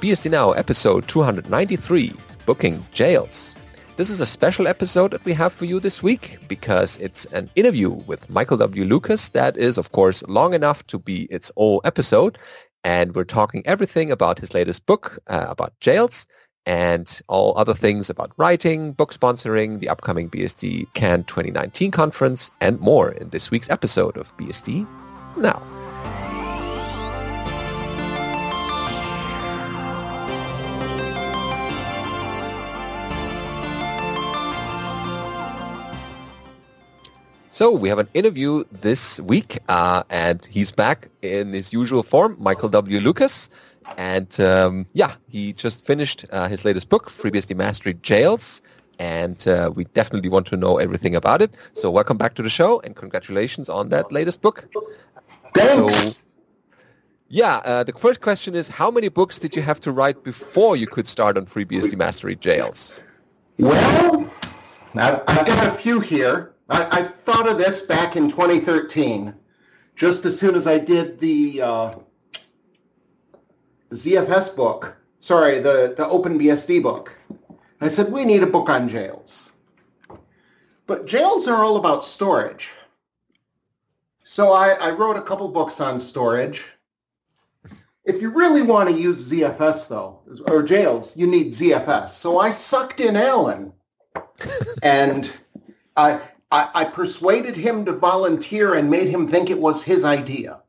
BSD Now episode 293, Booking Jails. This is a special episode that we have for you this week because it's an interview with Michael W. Lucas that is, of course, long enough to be its own episode. And we're talking everything about his latest book, uh, about jails, and all other things about writing, book sponsoring, the upcoming BSDCan 2019 conference, and more in this week's episode of BSD Now. So we have an interview this week, uh, and he's back in his usual form, Michael W. Lucas. And um, yeah, he just finished uh, his latest book, FreeBSD Mastery Jails, and uh, we definitely want to know everything about it. So welcome back to the show, and congratulations on that latest book. Thanks. So, yeah, uh, the first question is, how many books did you have to write before you could start on FreeBSD Mastery Jails? Well, I've, I've got a few here. I, I thought of this back in 2013, just as soon as I did the uh, ZFS book. Sorry, the, the OpenBSD book. I said, we need a book on jails. But jails are all about storage. So I, I wrote a couple books on storage. If you really want to use ZFS, though, or jails, you need ZFS. So I sucked in Allan. and I, I, I persuaded him to volunteer and made him think it was his idea.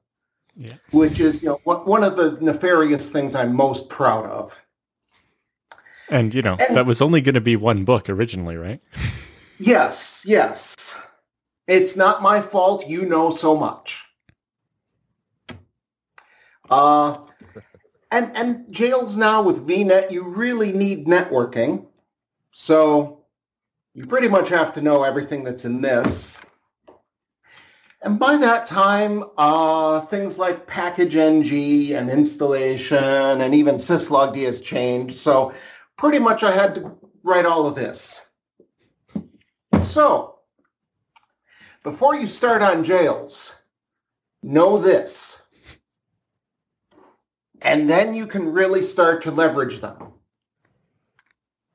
Yeah. Which is, you know, one of the nefarious things I'm most proud of. And, you know, And- that was only going to be one book originally, right? Yes, yes. It's not my fault. You know so much. Uh, and and jails now with VNet, you really need networking. So you pretty much have to know everything that's in this. And by that time, uh, things like package NG and installation and even syslogd has changed. So pretty much I had to write all of this. So, before you start on jails, know this. And then you can really start to leverage them.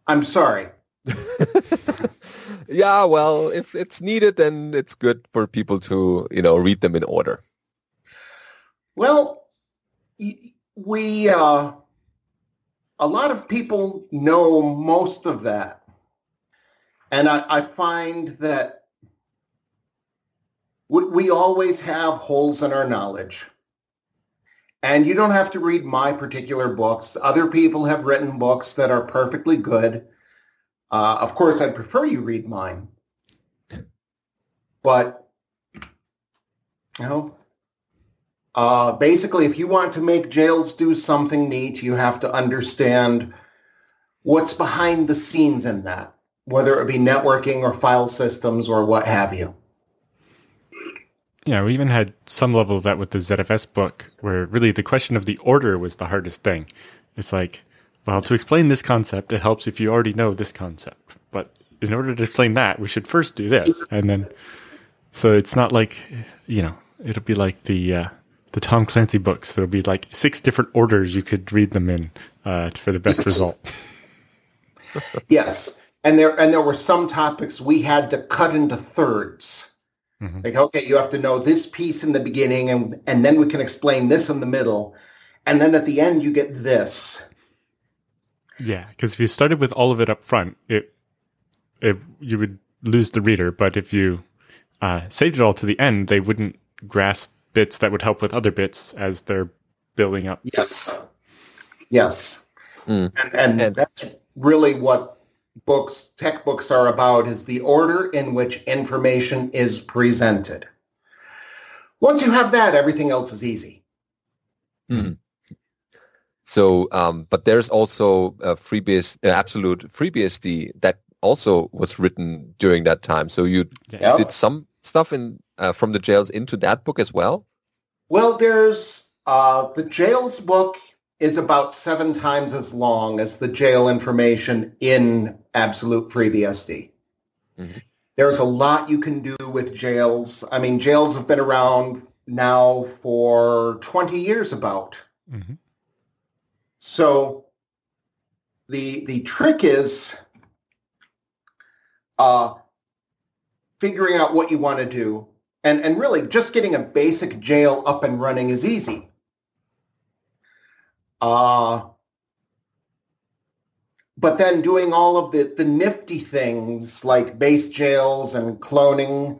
I'm sorry. yeah, well, if it's needed, then it's good for people to, you know, read them in order. Well, we, uh, a lot of people know most of that. And I, I find that we, we always have holes in our knowledge. And you don't have to read my particular books. Other people have written books that are perfectly good. Uh, of course, I'd prefer you read mine. But, you know, uh, basically, if you want to make jails do something neat, you have to understand what's behind the scenes in that, whether it be networking or file systems or what have you. Yeah, we even had some level of that with the ZFS book, where really the question of the order was the hardest thing. It's like, well, to explain this concept, it helps if you already know this concept. But in order to explain that, we should first do this, and then. So it's not like, you know, it'll be like the uh, the Tom Clancy books. There'll be like six different orders you could read them in uh, for the best result. Yes, and there and there were some topics we had to cut into thirds. Mhm. Like, okay, you have to know this piece in the beginning, and and then we can explain this in the middle, and then at the end you get this. Yeah, because if you started with all of it up front, it, it you would lose the reader. But if you uh, saved it all to the end, they wouldn't grasp bits that would help with other bits as they're building up. Yes, yes, Mm. and, and And- that's really what books, tech books, are about: is the order in which information is presented. Once you have that, everything else is easy. So, um, but there's also a FreeBS, uh, absolute FreeBSD that also was written during that time. So you Yeah. did some stuff in uh, from the jails into that book as well. Well, there's uh, the jails book is about seven times as long as the jail information in Absolute FreeBSD. Mhm. There's a lot you can do with jails. I mean, jails have been around now for 20 years about. Mhm. So the the trick is uh, figuring out what you want to do, and and really just getting a basic jail up and running is easy. Uh, but then doing all of the, the nifty things like base jails and cloning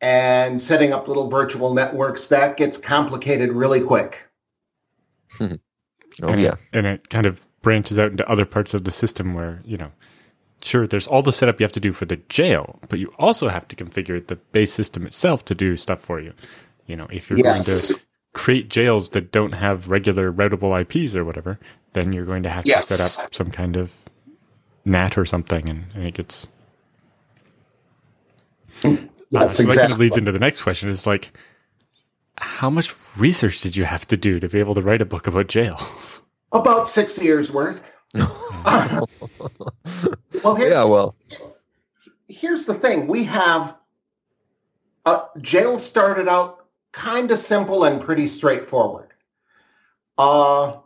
and setting up little virtual networks, that gets complicated really quick. oh and yeah. It, and it kind of branches out into other parts of the system where, you know, sure, there's all the setup you have to do for the jail, but you also have to configure the base system itself to do stuff for you. You know, if you're Yes. going to create jails that don't have regular routable IPs or whatever, then you're going to have Yes. to set up some kind of NAT or something, and, and it gets. Uh, Yes, so that kind exactly. of leads into the next question: is like, how much research did you have to do to be able to write a book about jails? About six years worth. well, here, Yeah, well, here's the thing. We have uh, jail started out kind of simple and pretty straightforward. Uh,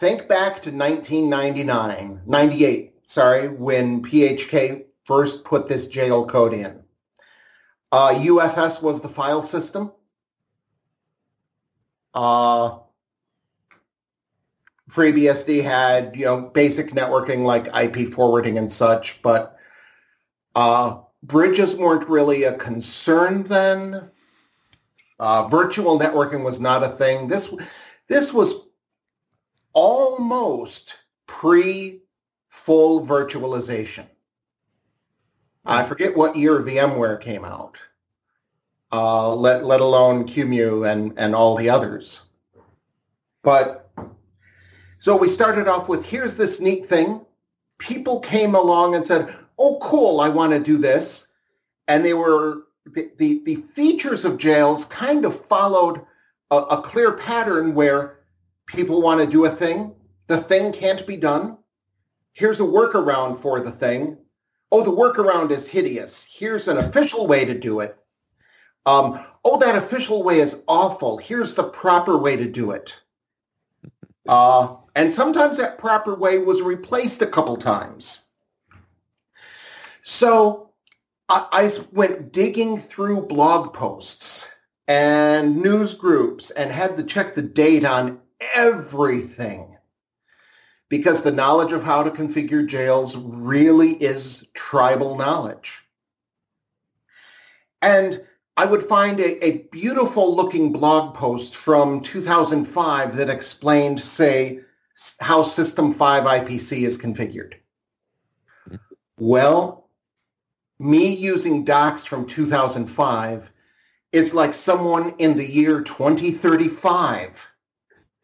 think back to 1999, 98, sorry, when PHK first put this jail code in. Uh, UFS was the file system. Uh, FreeBSD had, you know, basic networking like IP forwarding and such, but uh, bridges weren't really a concern then. Uh, virtual networking was not a thing. This this was almost pre full virtualization. I forget what year VMware came out. Uh, let let alone QEMU and and all the others. But so we started off with here's this neat thing. People came along and said, "Oh, cool! I want to do this," and they were the the, the features of jails kind of followed a, a clear pattern where people want to do a thing, the thing can't be done. Here's a workaround for the thing. Oh, the workaround is hideous. Here's an official way to do it. Um, oh, that official way is awful. Here's the proper way to do it. Uh, and sometimes that proper way was replaced a couple times. So I, I went digging through blog posts and news groups and had to check the date on everything because the knowledge of how to configure jails really is tribal knowledge. And I would find a, a beautiful looking blog post from 2005 that explained, say, how System 5 IPC is configured. Well, me using docs from 2005 is like someone in the year 2035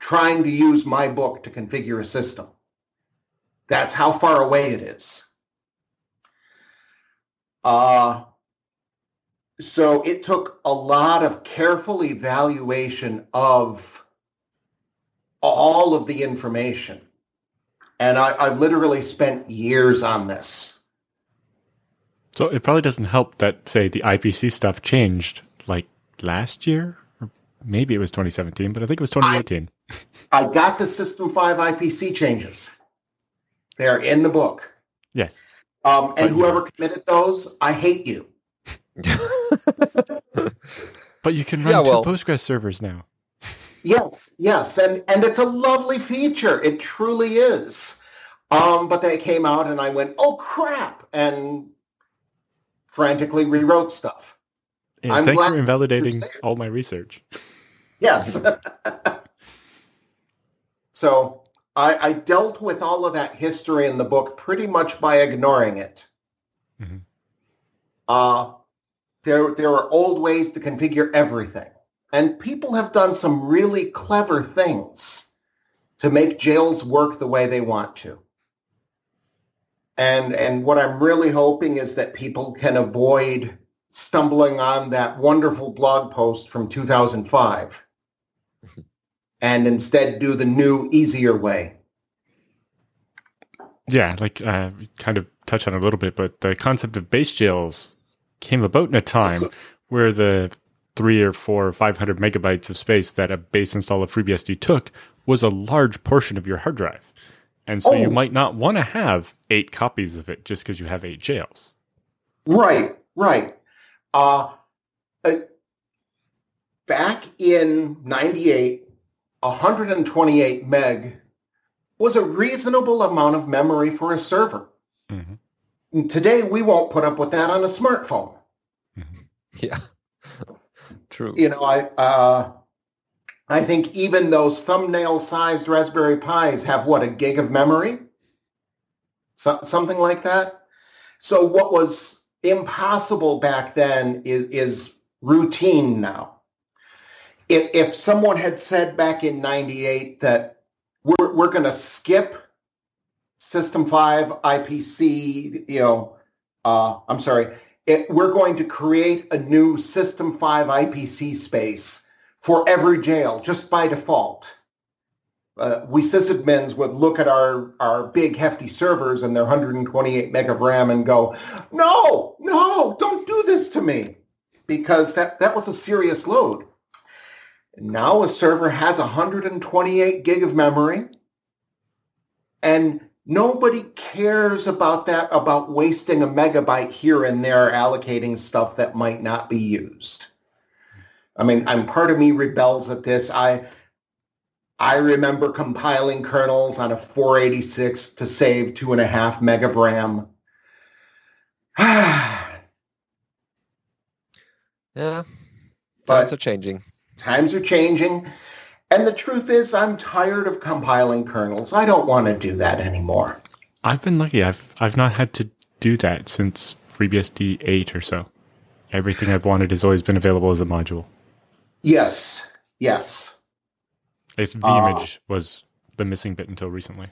trying to use my book to configure a system. That's how far away it is. Uh, so it took a lot of careful evaluation of all of the information. And I, I literally spent years on this. So it probably doesn't help that, say, the IPC stuff changed like last year, maybe it was 2017, but I think it was 2018. I got the System 5 IPC changes. They're in the book. yes. Um, and But- whoever committed those, I hate you. But you can run Yeah, two well- Postgres servers now. Yes, yes, and and it's a lovely feature. It truly is. Um, but they came out, and I went, "Oh crap!" and frantically rewrote stuff. And I'm thanks glad for invalidating all my research. Yes. so I, I dealt with all of that history in the book pretty much by ignoring it. Mhm. Uh, there, there are old ways to configure everything. And people have done some really clever things to make jails work the way they want to. And, and what I'm really hoping is that people can avoid stumbling on that wonderful blog post from 2005 and instead do the new, easier way. Yeah, like uh, kind of touch on a little bit, but the concept of base jails came about in a time where the three or four or five hundred megabytes of space that a base install of FreeBSD took was a large portion of your hard drive. And so you Oh. might not want to have eight copies of it just because you have eight jails. Right, right. Uh, uh, back in 98, 128 meg was a reasonable amount of memory for a server. hmm And Today, we won't put up with that on a smartphone. Yeah. True. You know, I, uh, I think even those thumbnail-sized Raspberry Pis have, what, a gig of memory? So, something like that? So what was impossible back then is, is routine now. If, if someone had said back in 98 that we're, we're going to skip System 5 IPC, you know, uh, I'm sorry, it, we're going to create a new System 5 IPC space for every jail just by default. Uh, we sysadmins would look at our, our big hefty servers and their 128 meg of RAM and go, no, no, don't do this to me. Because that, that was a serious load. Now a server has 128 gig of memory and nobody cares about that, about wasting a megabyte here and there allocating stuff that might not be used. I mean, I'm part of me rebels at this. I I remember compiling kernels on a 486 to save two and a half meg of RAM. Yeah. But- Times are changing. Times are changing. And the truth is, I'm tired of compiling kernels. I don't want to do that anymore. I've been lucky. I've I've not had to do that since FreeBSD eight or so. Everything I've wanted has always been available as a module. Yes, yes, Its vimage was the missing bit until recently.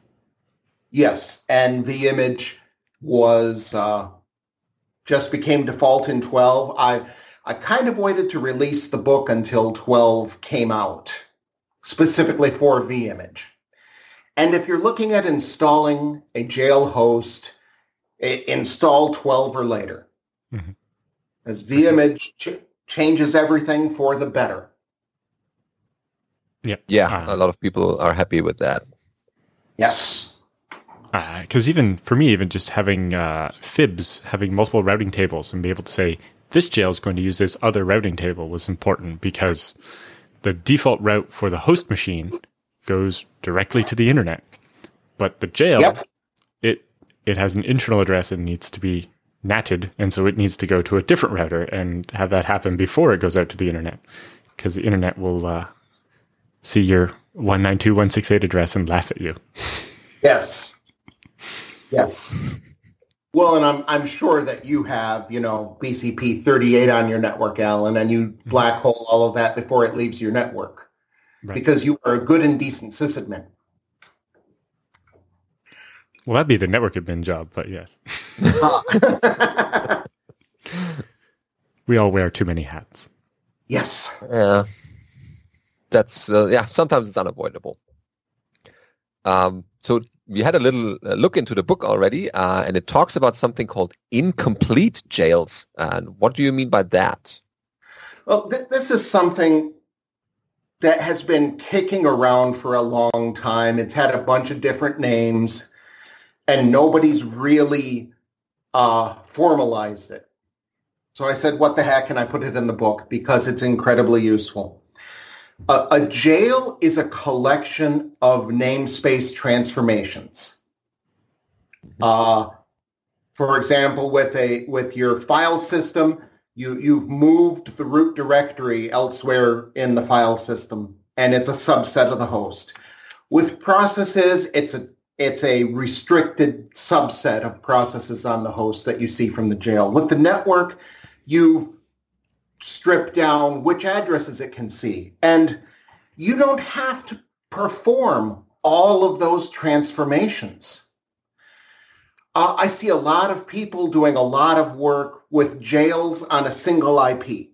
yes. And vimage was uh, just became default in 12. I I kind of waited to release the book until 12 came out, specifically for vimage. And if you're looking at installing a jail host, install 12 or later. Mhm. As vimage ch- changes everything for the better. Yeah. Yeah, Ah. a lot of people are happy with that. Yes. Because even for me, even just having uh, fibs, having multiple routing tables, and be able to say this jail is going to use this other routing table was important because the default route for the host machine goes directly to the internet, but the jail Yep. it it has an internal address and needs to be natted, and so it needs to go to a different router and have that happen before it goes out to the internet, because the internet will uh, see your one nine two one six eight address and laugh at you. Yes. Yes. Well, and I'm I'm sure that you have, you know, BCP 38 on your network, Allan, and you black hole all of that before it leaves your network. Right. Because you are a good and decent sysadmin. Well, that'd be the network admin job, but yes, we all wear too many hats. yes. Yeah, that's uh, yeah. Sometimes it's unavoidable. Um, so we had a little uh, look into the book already, uh, and it talks about something called incomplete jails. And what do you mean by that? Well, th- this is something that has been kicking around for a long time. It's had a bunch of different names, and nobody's really uh, formalized it. So I said, what the heck? And I put it in the book because it's incredibly useful. A, a jail is a collection of namespace transformations. Uh, for example, with a with your file system, you you've moved the root directory elsewhere in the file system, and it's a subset of the host. With processes, it's a it's a restricted subset of processes on the host that you see from the jail. With the network, you've stripped down which addresses it can see, and you don't have to perform all of those transformations. Uh, I see a lot of people doing a lot of work with jails on a single IP.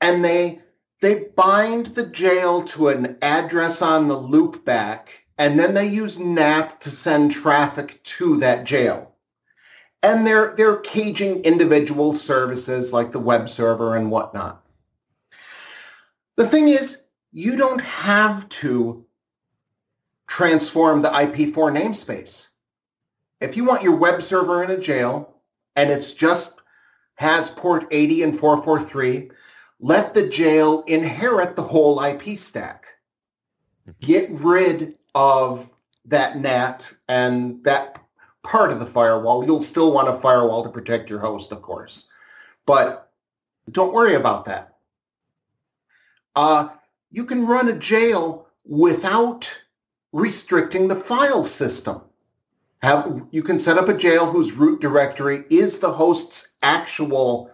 And they they bind the jail to an address on the loopback, and then they use NAT to send traffic to that jail. And they're they're caging individual services like the web server and whatnot. The thing is, you don't have to transform the IP4 namespace. If you want your web server in a jail and it's just has port 80 and 443, let the jail inherit the whole IP stack. Mm-hmm. Get rid of that NAT and that part of the firewall. You'll still want a firewall to protect your host, of course. But don't worry about that. Uh, you can run a jail without restricting the file system. Have, you can set up a jail whose root directory is the host's actual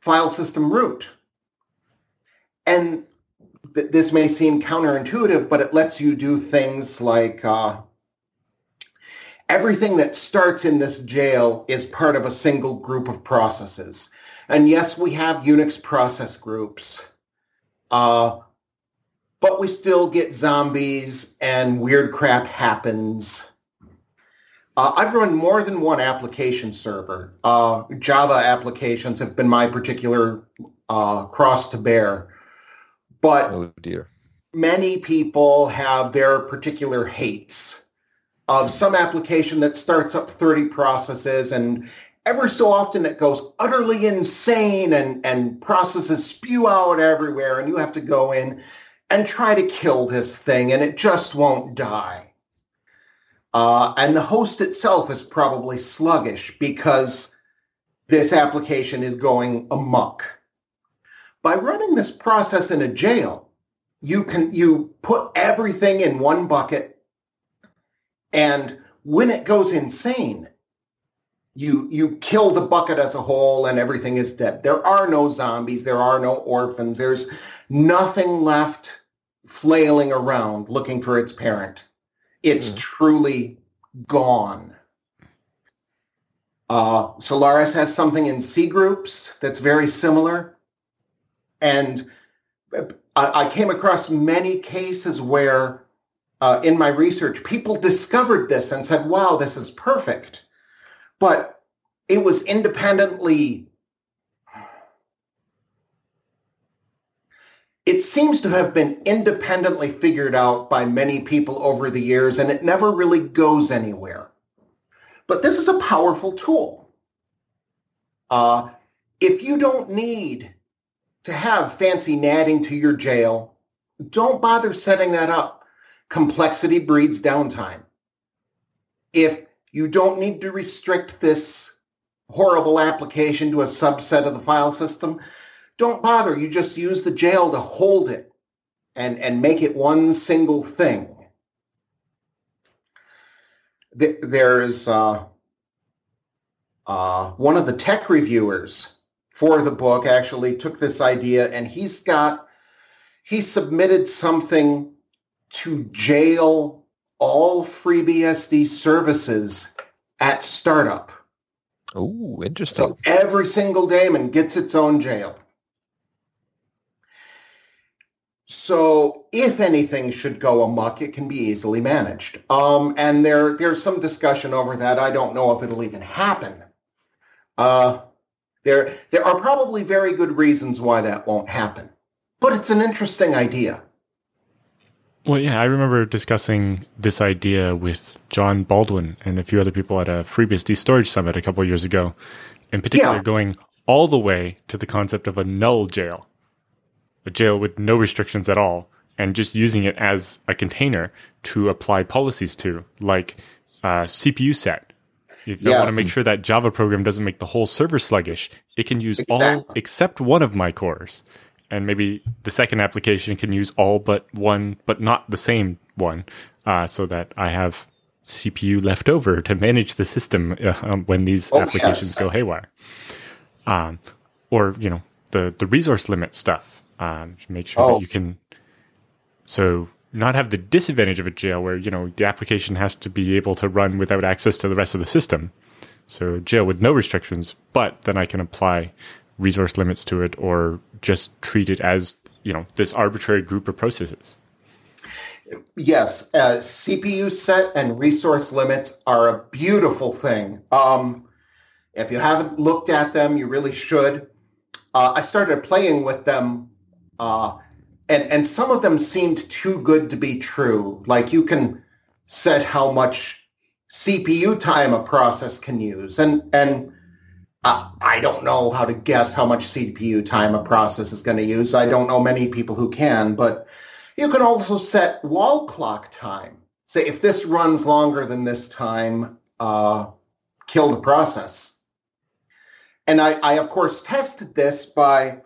file system root. And th- this may seem counterintuitive, but it lets you do things like uh, everything that starts in this jail is part of a single group of processes. And yes, we have Unix process groups, uh, but we still get zombies and weird crap happens. Uh, I've run more than one application server. Uh, Java applications have been my particular uh, cross to bear. But oh dear. many people have their particular hates of some application that starts up 30 processes and ever so often it goes utterly insane and, and processes spew out everywhere and you have to go in and try to kill this thing and it just won't die. Uh, and the host itself is probably sluggish because this application is going amok. By running this process in a jail, you can you put everything in one bucket and when it goes insane, you you kill the bucket as a whole and everything is dead. There are no zombies, there are no orphans, there's nothing left flailing around looking for its parent. It's mm. truly gone. Uh, Solaris has something in C groups that's very similar. And I, I came across many cases where uh, in my research, people discovered this and said, wow, this is perfect. But it was independently it seems to have been independently figured out by many people over the years and it never really goes anywhere. But this is a powerful tool. Uh, if you don't need to have fancy natting to your jail don't bother setting that up complexity breeds downtime if you don't need to restrict this horrible application to a subset of the file system. Don't bother. You just use the jail to hold it and, and make it one single thing. There's uh, uh, one of the tech reviewers for the book actually took this idea and he's got, he submitted something to jail all FreeBSD services at startup. Oh, interesting. So every single daemon gets its own jail. So if anything should go amok, it can be easily managed. Um, and there, there's some discussion over that. I don't know if it'll even happen. Uh, there, there are probably very good reasons why that won't happen. But it's an interesting idea. Well, yeah, I remember discussing this idea with John Baldwin and a few other people at a FreeBSD storage summit a couple years ago. In particular, yeah. going all the way to the concept of a null jail, a jail with no restrictions at all, and just using it as a container to apply policies to, like uh, CPU set. If you yes. want to make sure that Java program doesn't make the whole server sluggish, it can use exactly. all except one of my cores and maybe the second application can use all but one, but not the same one, uh, so that I have CPU left over to manage the system uh, um, when these oh, applications yes. go haywire. Um, or you know the the resource limit stuff. Um, make sure oh. that you can. So not have the disadvantage of a jail where you know the application has to be able to run without access to the rest of the system. So jail with no restrictions, but then I can apply resource limits to it or just treat it as you know this arbitrary group of processes? Yes uh, cpu set and resource limits are a beautiful thing. Um, if you haven't looked at them you really should. Uh, i started playing with them uh, and and some of them seemed too good to be true. Like you can set how much CPU time a process can use. And, and uh, I don't know how to guess how much CPU time a process is going to use. I don't know many people who can, but you can also set wall clock time. Say if this runs longer than this time, uh, kill the process. And I, I, of course, tested this by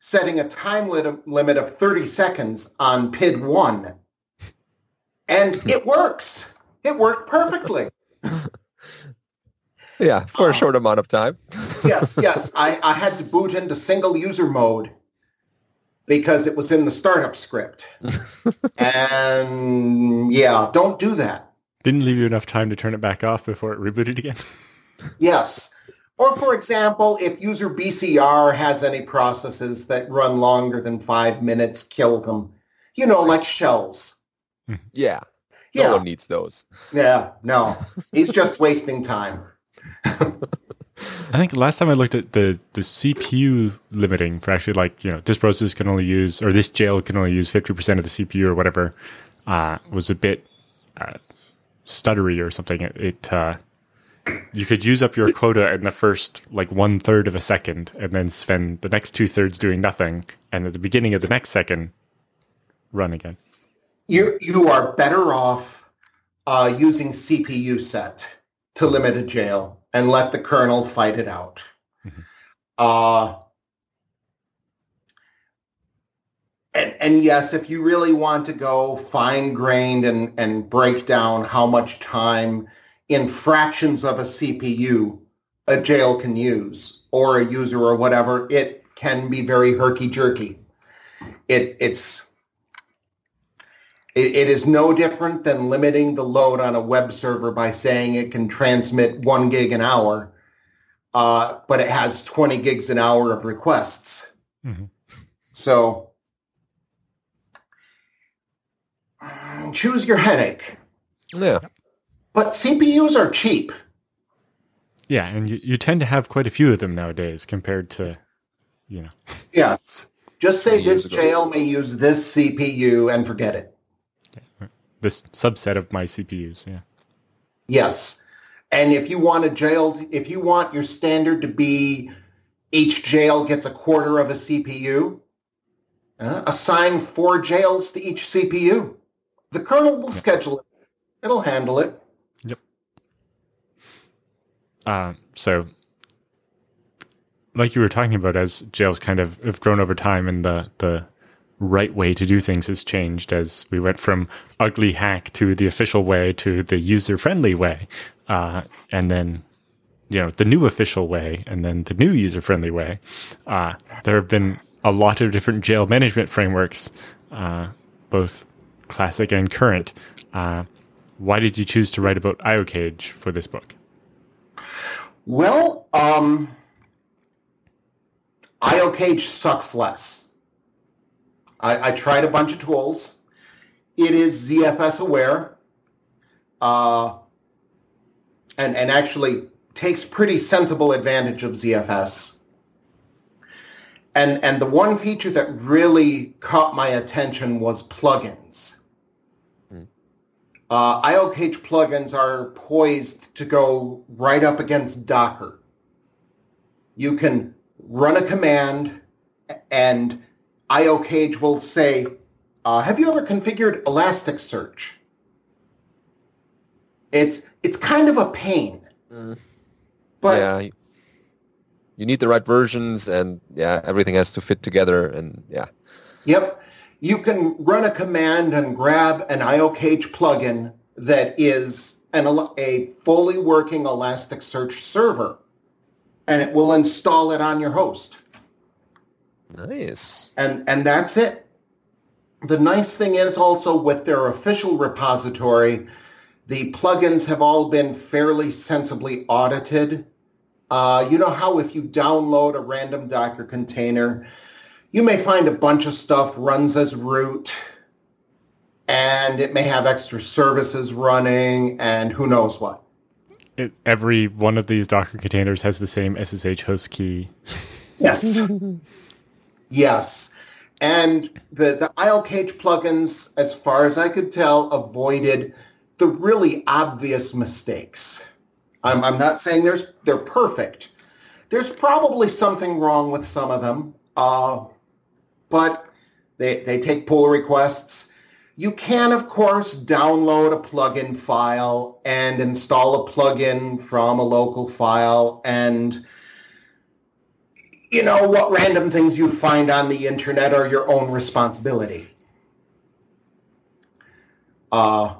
setting a time limit of 30 seconds on PID 1. And it works. It worked perfectly. yeah, for a uh, short amount of time. yes, yes. I, I had to boot into single user mode because it was in the startup script. and yeah, don't do that. Didn't leave you enough time to turn it back off before it rebooted again. yes. Or for example, if user BCR has any processes that run longer than five minutes, kill them. You know, like shells. Yeah. No yeah. one needs those. Yeah, no. He's just wasting time. I think last time I looked at the, the CPU limiting for actually like, you know, this process can only use, or this jail can only use 50% of the CPU or whatever, uh, was a bit uh, stuttery or something. It, it uh, you could use up your quota in the first like one third of a second and then spend the next two thirds doing nothing. And at the beginning of the next second, run again. You, you are better off uh, using CPU set to limit a jail and let the kernel fight it out. Mm-hmm. Uh, and, and yes, if you really want to go fine grained and, and break down how much time in fractions of a CPU a jail can use or a user or whatever, it can be very herky jerky. It, it's it, it is no different than limiting the load on a web server by saying it can transmit one gig an hour, uh, but it has 20 gigs an hour of requests. Mm-hmm. So choose your headache. Yeah. But CPUs are cheap. Yeah, and you, you tend to have quite a few of them nowadays compared to, you know. Yes. Just say this jail may use this CPU and forget it this subset of my CPUs. Yeah. Yes. And if you want a jail, if you want your standard to be each jail gets a quarter of a CPU, uh, assign four jails to each CPU. The kernel will schedule it. It'll handle it. Yep. Uh, so, like you were talking about, as jails kind of have grown over time and the, the right way to do things has changed as we went from ugly hack to the official way to the user friendly way. Uh, and then, you know, the new official way and then the new user friendly way. Uh, there have been a lot of different jail management frameworks, uh, both classic and current. Uh, why did you choose to write about IOCage for this book? Well, um, IOCage sucks less. I, I tried a bunch of tools. It is ZFS aware, uh, and and actually takes pretty sensible advantage of ZFS. And and the one feature that really caught my attention was plugins. Hmm. Uh, IOCage plugins are poised to go right up against Docker. You can run a command and IOCage will say, uh, have you ever configured Elasticsearch? It's it's kind of a pain. Mm. But yeah, you need the right versions, and yeah, everything has to fit together, and yeah. Yep, you can run a command and grab an IOCage plugin that is an a fully working Elasticsearch server, and it will install it on your host. Nice. And and that's it. The nice thing is also with their official repository, the plugins have all been fairly sensibly audited. Uh, you know how if you download a random Docker container, you may find a bunch of stuff runs as root and it may have extra services running and who knows what. It, every one of these Docker containers has the same SSH host key. Yes. Yes. And the, the IOCage plugins, as far as I could tell, avoided the really obvious mistakes. I'm, I'm not saying there's they're perfect. There's probably something wrong with some of them, uh, but they they take pull requests. You can, of course, download a plugin file and install a plugin from a local file and you know what random things you find on the internet are your own responsibility. Uh,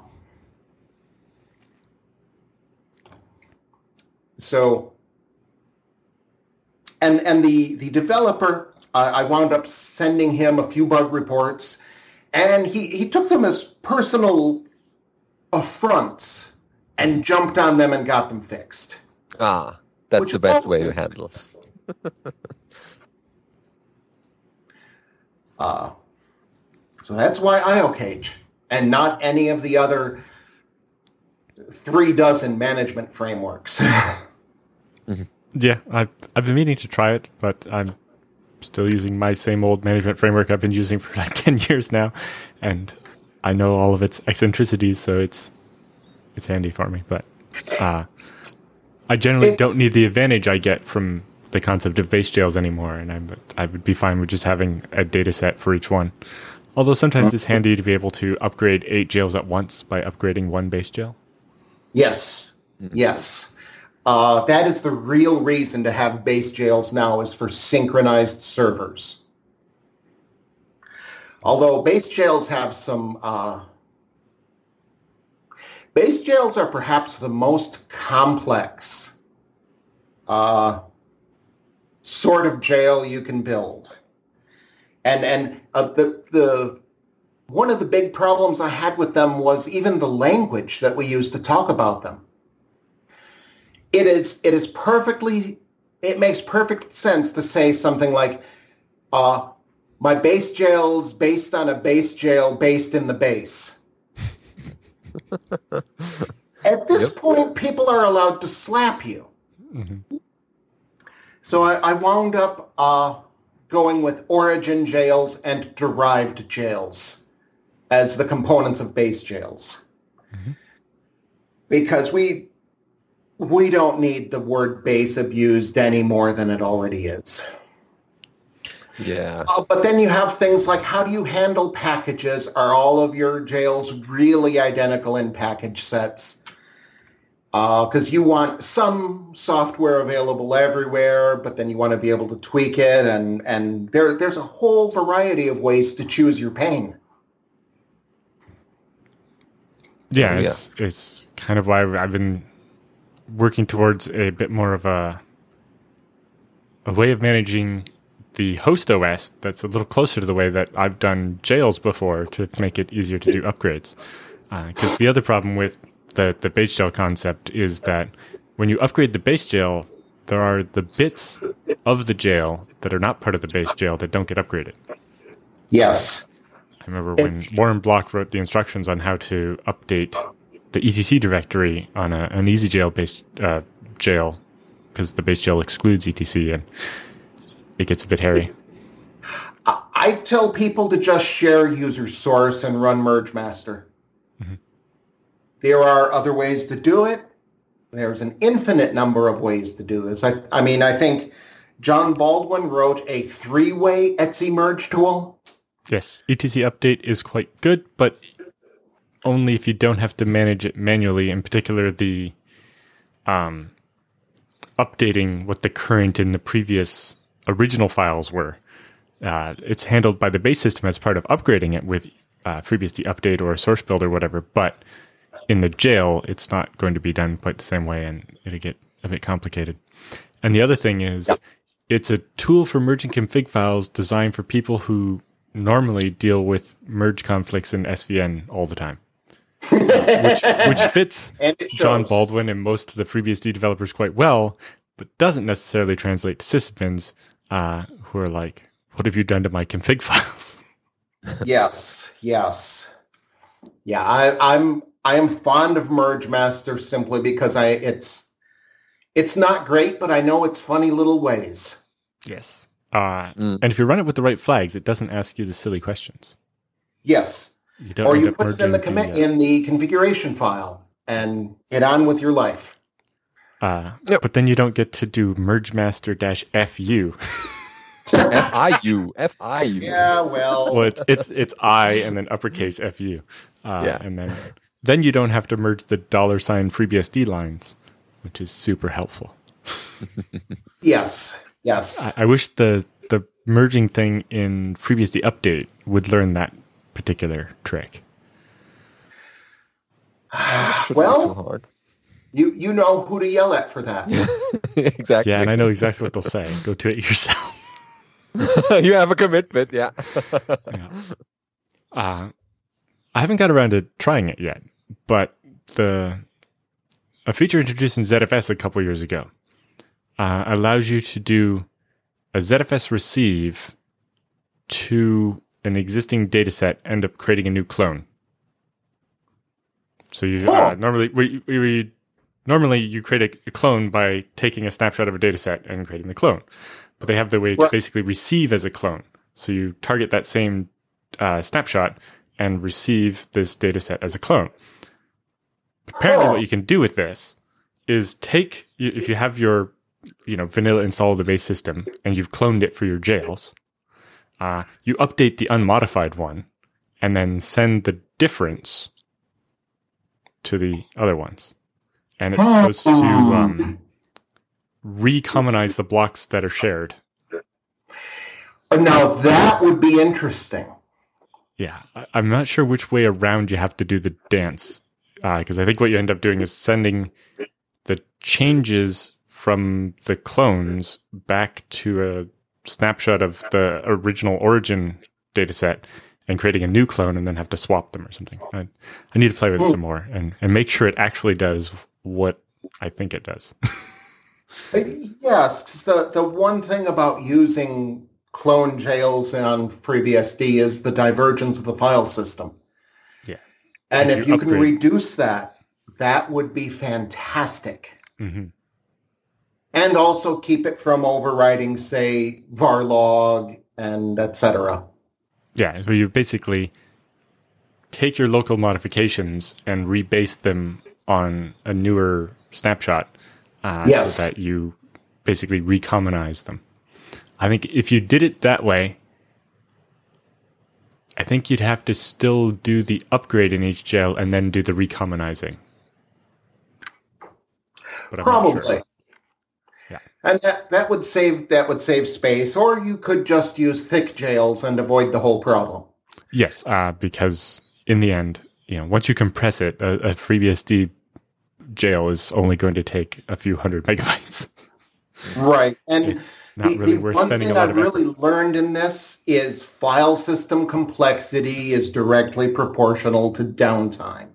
so, and and the the developer, uh, I wound up sending him a few bug reports, and he he took them as personal affronts and jumped on them and got them fixed. Ah, that's the best way to handle it. nice. Uh, so that's why IOCage and not any of the other three dozen management frameworks. Yeah, I've, I've been meaning to try it, but I'm still using my same old management framework I've been using for like 10 years now. And I know all of its eccentricities, so it's it's handy for me. But uh, I generally It- don't need the advantage I get from the concept of base jails anymore. And I'm, I would be fine with just having a data set for each one. Although sometimes it's handy to be able to upgrade eight jails at once by upgrading one base jail. yes, yes. Uh, that is the real reason to have base jails now is for synchronized servers. Although base jails have some, uh, base jails are perhaps the most complex uh, sort of jail you can build. And and uh, the the one of the big problems I had with them was even the language that we use to talk about them. It is it is perfectly it makes perfect sense to say something like, uh, my base jail's based on a base jail based in the base. At this Yep. point, people are allowed to slap you. hmm So I, I wound up uh, going with origin jails and derived jails as the components of base jails. Mhm. Because we we don't need the word base abused any more than it already is. Yeah. Uh, but then you have things like how do you handle packages? Are all of your jails really identical in package sets? Uh, because you want some software available everywhere, but then you want to be able to tweak it, and and there there's a whole variety of ways to choose your pain. Yeah, yeah. it's it's kind of why I've been working towards a bit more of a a way of managing the host OS that's a little closer to the way that I've done jails before to make it easier to do upgrades. Uh, because the other problem with the the base jail concept is that when you upgrade the base jail, there are the bits of the jail that are not part of the base jail that don't get upgraded. Yes. I remember when Warren Block wrote the instructions on how to update the ETC directory on a, an ezjail based uh, jail because the base jail excludes ETC and it gets a bit hairy. I, I tell people to just share user source and run merge master. There are other ways to do it. There's an infinite number of ways to do this. I, I mean, I think John Baldwin wrote a three-way etc merge tool. Yes, ETC update is quite good, but only if you don't have to manage it manually. In particular, the um, updating what the current and the previous original files were. Uh, it's handled by the base system as part of upgrading it with uh, FreeBSD update or source build or whatever. But in the jail, it's not going to be done quite the same way, and it'll get a bit complicated. And the other thing is, it's a tool for merging config files designed for people who normally deal with merge conflicts in SVN all the time, which which fits John. Baldwin and most of the FreeBSD developers quite well, but doesn't necessarily translate to sysadmins uh, who are like, "What have you done to my config files?" yes, yes, yeah. I, I'm I am fond of Merge Master simply because I it's it's not great, but I know it's funny little ways. Yes. Uh, Mm. And if you run it with the right flags, it doesn't ask you the silly questions. Yes. You don't or you put it in the commit the, uh, in the configuration file and get on with your life. uh, Yep. But then you don't get to do merge master dash fu. F-I-U. F-I-U. Yeah, well, well, it's it's it's I and then uppercase fu. Uh, Yeah. And then then you don't have to merge the dollar sign FreeBSD lines, which is super helpful. yes, yes. I, I wish the the merging thing in FreeBSD update would learn that particular trick. Well, hard. you you know who to yell at for that. exactly. Yeah, and I know exactly what they'll say. Go to it yourself. you have a commitment, yeah. yeah. Uh, I haven't got around to trying it yet, but the a feature introduced in ZFS a couple years ago uh, allows you to do a ZFS receive to an existing data set, end up creating a new clone. So you uh, normally we, we, we normally you create a, clone by taking a snapshot of a data set and creating the clone, but they have the way to Right. basically receive as a clone. So you target that same uh, snapshot and receive this data set as a clone. Apparently, Oh. what you can do with this is take if you have your you know vanilla install the base system and you've cloned it for your jails, uh, you update the unmodified one and then send the difference to the other ones, and it's supposed to um, recommonize the blocks that are shared. Now that would be interesting. Yeah, I, I'm not sure which way around you have to do the dance, Uh, because I think what you end up doing is sending the changes from the clones back to a snapshot of the original origin dataset and creating a new clone and then have to swap them or something. I, I need to play with it some more and, and make sure it actually does what I think it does. yes, uh, Yes, 'cause the, the one thing about using clone jails on FreeBSD is the divergence of the file system. And If you you can reduce that, that would be fantastic. hmm And also keep it from overriding, say, varlog and etc. Yeah, so you basically take your local modifications and rebase them on a newer snapshot uh, Yes. so that you basically recommonize them. I think if you did it that way, I think you'd have to still do the upgrade in each jail and then do the recommonizing. Not sure. Probably. Yeah. And that, that would save that would save space, or you could just use thick jails and avoid the whole problem. Yes, uh, because in the end, you know, once you compress it, a, a FreeBSD jail is only going to take a few hundred megabytes. Right. And It's not the, really the worth one spending a thing lot I've of effort. really learned in this is file system complexity is directly proportional to downtime.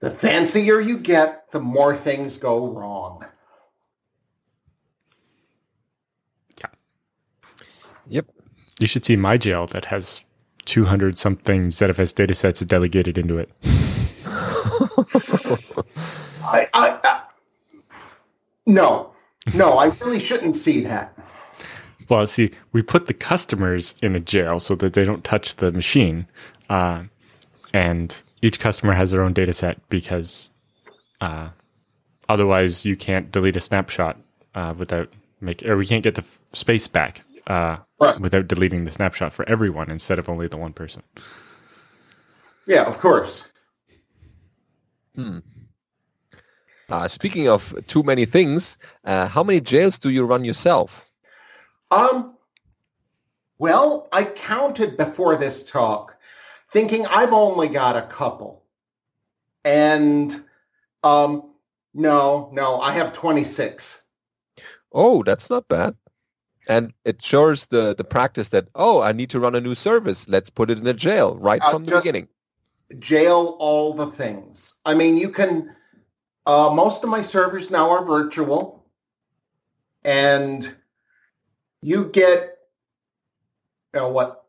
The fancier you get, the more things go wrong. Yeah. Yep. You should see my jail that has 200 something ZFS datasets delegated into it. I, I, I no, no, I really shouldn't see that. Well, see, we put the customers in a jail so that they don't touch the machine. Uh, and each customer has their own data set because uh, otherwise you can't delete a snapshot uh, without make or we can't get the f- space back uh, Right. without deleting the snapshot for everyone instead of only the one person. Yeah, of course. Uh, speaking of too many things, uh, how many jails do you run yourself? Um, well, I counted before this talk, thinking I've only got a couple. And um, no, no, I have 26. Oh, that's not bad. And it shows the, the practice that, oh, I need to run a new service. Let's put it in a jail right Uh, from the beginning. Jail all the things. I mean, you can, uh, most of my servers now are virtual. And you get, you know, what,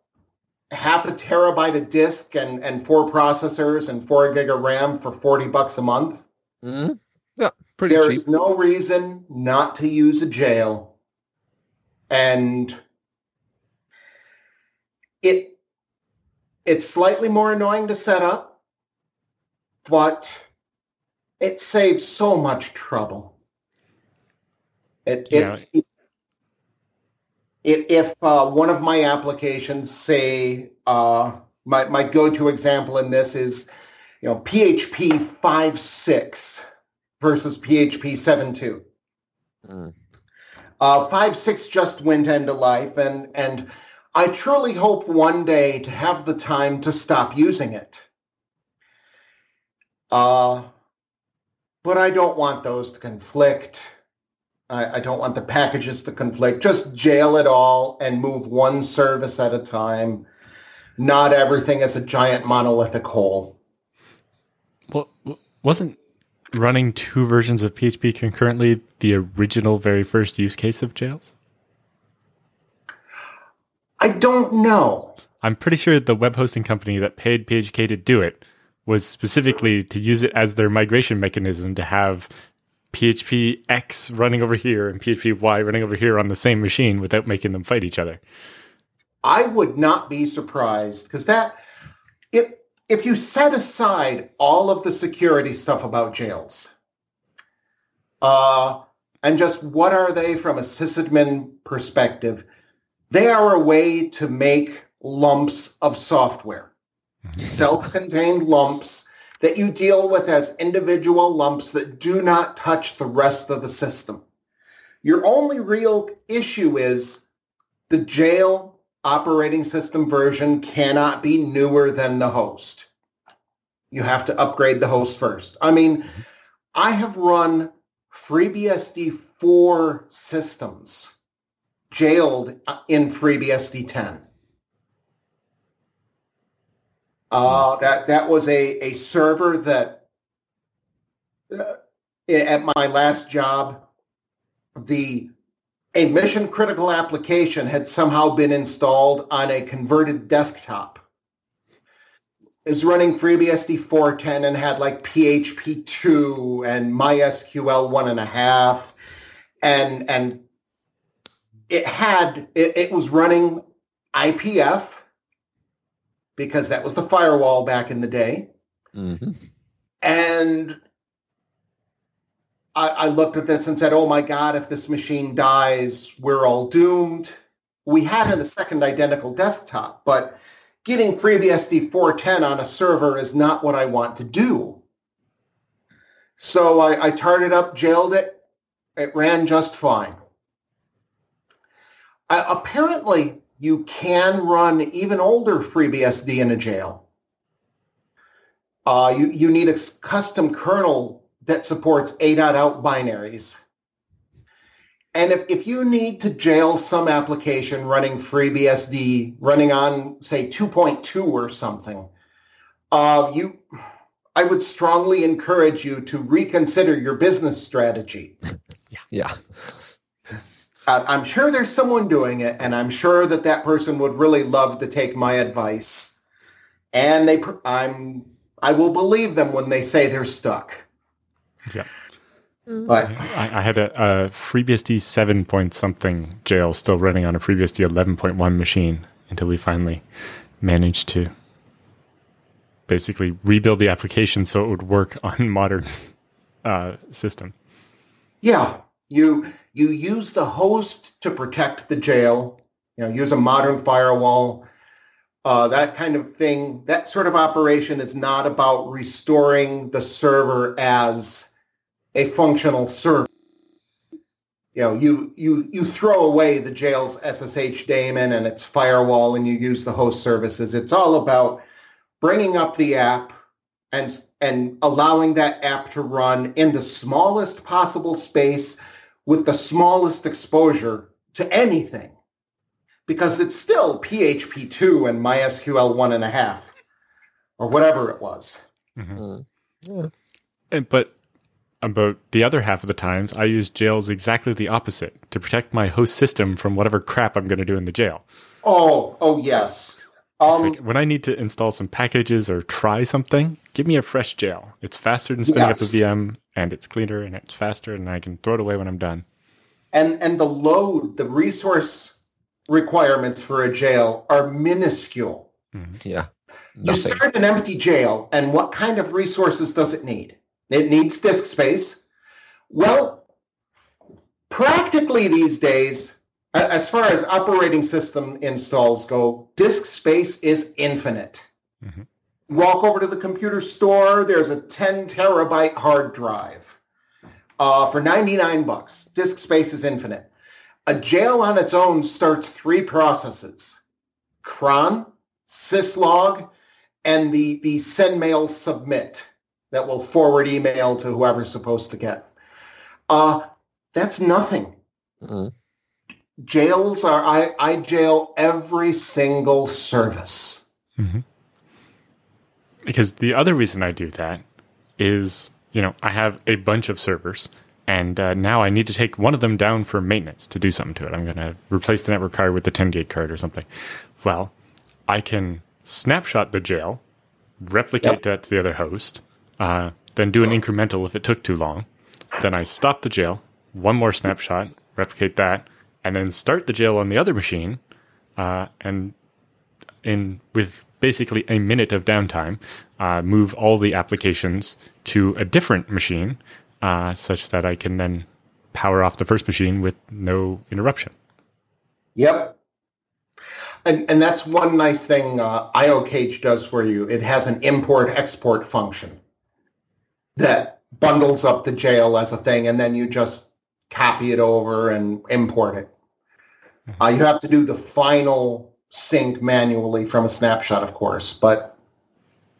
half a terabyte of disk and, and four processors and four gig of RAM for 40 bucks a month. hmm Yeah, pretty There cheap. is no reason not to use a jail. And it it's slightly more annoying to set up, but it saves so much trouble. It, Yeah. it, it, if uh, one of my applications, say, uh, my, my go-to example in this is, you know, PHP 5.6 versus PHP 7.2. Mm. Uh, 5.6 just went end of life, and, and I truly hope one day to have the time to stop using it. Uh, but I don't want those to conflict. I, I don't want the packages to conflict. Just jail it all and move one service at a time. Not everything as a giant monolithic whole. Well, wasn't running two versions of PHP concurrently the original very first use case of jails? I don't know. I'm pretty sure the web hosting company that paid PHK to do it was specifically to use it as their migration mechanism to have PHP X running over here and PHP Y running over here on the same machine without making them fight each other. I would not be surprised because that if if you set aside all of the security stuff about jails, uh, and just what are they from a sysadmin perspective, they are a way to make lumps of software, Mm-hmm. self-contained lumps that you deal with as individual lumps that do not touch the rest of the system. Your only real issue is the jail operating system version cannot be newer than the host. You have to upgrade the host first. I mean, mm-hmm. I have run FreeBSD 4 systems jailed in FreeBSD 10. Uh, that that was a, a server that uh, at my last job, the a mission critical application had somehow been installed on a converted desktop. It was running FreeBSD 410 and had like PHP 2 and MySQL one and a half. And and it had it, it was running IPF because that was the firewall back in the day. hmm And I, I looked at this and said, oh my God, if this machine dies, we're all doomed. We had a second identical desktop, but getting FreeBSD 410 on a server is not what I want to do. So I, I tarred it up, jailed it. It ran just fine. Uh, apparently, you can run even older FreeBSD in a jail. Uh, you, you need a custom kernel that supports A.out binaries. And if, if you need to jail some application running FreeBSD, running on, say, 2.2 or something, uh, you, I would strongly encourage you to reconsider your business strategy. Yeah. Uh, I'm sure there's someone doing it, and I'm sure that that person would really love to take my advice. And they, I'm, I will believe them when they say they're stuck. Yeah. But I, I had a, a FreeBSD 7 point something jail still running on a FreeBSD 11.1 machine until we finally managed to basically rebuild the application so it would work on modern uh, system. yeah, you you use the host to protect the jail. You know, use a modern firewall. Uh, that kind of thing. That sort of operation is not about restoring the server as a functional server. You know, you you you throw away the jail's SSH daemon and its firewall, and you use the host services. It's all about bringing up the app and and allowing that app to run in the smallest possible space with the smallest exposure to anything because it's still PHP 2 and MySQL one and a half or whatever it was. Mhm. Yeah. And, but about the other half of the times, I use jails exactly the opposite to protect my host system from whatever crap I'm going to do in the jail. Oh, oh yes. Um, like when I need to install some packages or try something, give me a fresh jail. It's faster than spinning up a VM, and it's cleaner and it's faster, and I can throw it away when I'm done. and and the load, the resource requirements for a jail are minuscule. Yeah. Nothing. You start an empty jail, and what kind of resources does it need? It needs disk space. Well, practically these days, as far as operating system installs go, disk space is infinite. Mm-hmm. Walk over to the computer store, there's a 10 terabyte hard drive uh, for 99 bucks. Disk space is infinite. A jail on its own starts three processes. cron, syslog, and the, the send mail submit that will forward email to whoever's supposed to get. Uh, that's nothing. Mm-hmm. Jails are, I, I jail every single service. Mm-hmm. Because the other reason I do that is, you know, I have a bunch of servers and uh, now I need to take one of them down for maintenance to do something to it. I'm going to replace the network card with the 10 gig card or something. Well, I can snapshot the jail, replicate yep. that to the other host, uh, then do an incremental if it took too long. Then I stop the jail, one more snapshot, replicate that, and then start the jail on the other machine. Uh, and in with basically a minute of downtime, uh, move all the applications to a different machine uh, such that I can then power off the first machine with no interruption. Yep. And, and that's one nice thing uh, IOCage does for you. It has an import-export function that bundles up the jail as a thing, and then you just copy it over and import it. Mm-hmm. Uh, you have to do the final sync manually from a snapshot, of course, but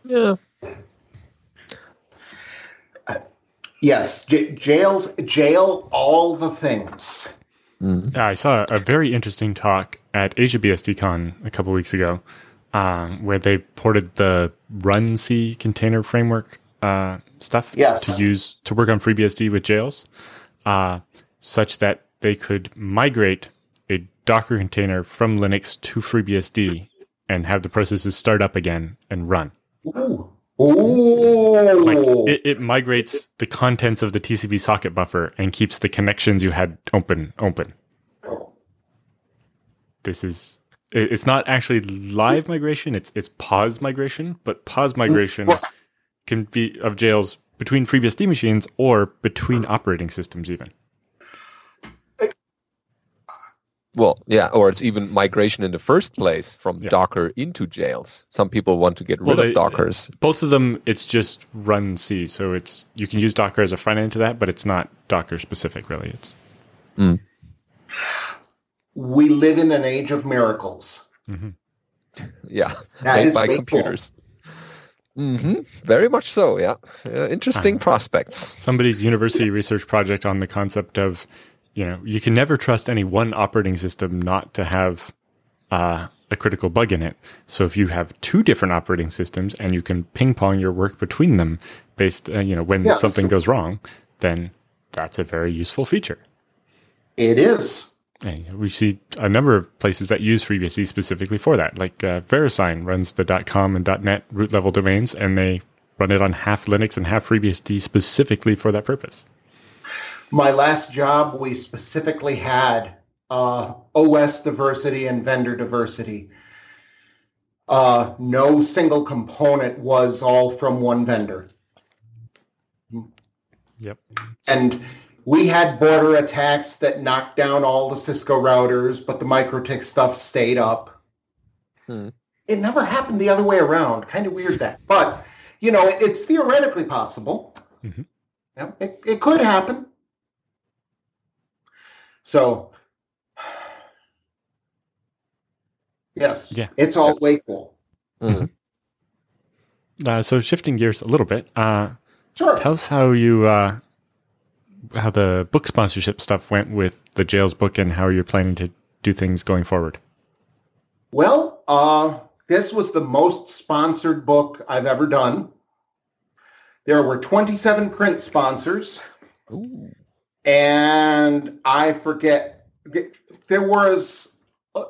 yeah, Yes, j- jails jail all the things. Mm. I saw a very interesting talk at AsiaBSDCon a couple weeks ago, um, where they ported the runC container framework uh, stuff yes. to use to work on FreeBSD with jails, uh, such that they could migrate a Docker container from Linux to FreeBSD and have the processes start up again and run. Ooh. Oh, like it, it, migrates the contents of the TCP socket buffer and keeps the connections you had open open. This is it's not actually live migration; it's it's pause migration. But pause migration can be of jails between FreeBSD machines or between operating systems, even. Well, yeah, or it's even migration in the first place from yeah. Docker into jails. Some people want to get rid well, they, of Dockers. Both of them, it's just runC. So it's you can use Docker as a front end to that, but it's not Docker specific, really. It's mm. we live in an age of miracles. Mm-hmm. Yeah, that made by computers. Mm-hmm. Very much so. Yeah, uh, interesting uh, prospects. Somebody's university research project on the concept of you know, you can never trust any one operating system not to have uh, a critical bug in it. So if you have two different operating systems and you can ping pong your work between them based, uh, you know, when yes. something goes wrong, then that's a very useful feature. It is. And we see a number of places that use FreeBSD specifically for that. Like uh, VeriSign runs the .com and .net root level domains, and they run it on half Linux and half FreeBSD specifically for that purpose my last job, we specifically had uh, OS diversity and vendor diversity. Uh, no single component was all from one vendor. Yep. And we had border attacks that knocked down all the Cisco routers, but the MikroTik stuff stayed up. Hmm. It never happened the other way around. Kind of weird that. But, you know, it's theoretically possible. Mm-hmm. Yeah, it, it could happen. So, yes, yeah, it's all wakeful. Mm-hmm. Uh, so shifting gears a little bit, uh, sure. Tell us how you uh, how the book sponsorship stuff went with the Jails book, and how you're planning to do things going forward. Well, uh, this was the most sponsored book I've ever done. There were 27 print sponsors. Ooh and I forget there was uh,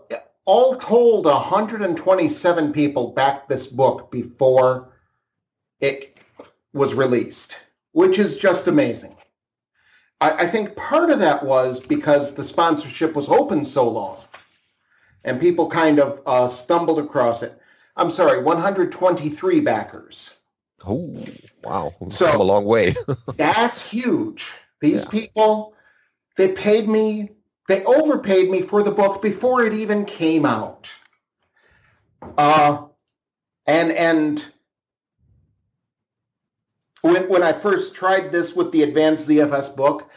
all told 127 people backed this book before it was released, which is just amazing. I, I think part of that was because the sponsorship was open so long and people kind of uh, stumbled across it. I'm sorry, 123 backers. Oh, wow. We've So- come a long way. That's huge. These Yeah. people, they paid me, they overpaid me for the book before it even came out. Uh, and and when when I first tried this with the advanced ZFS book,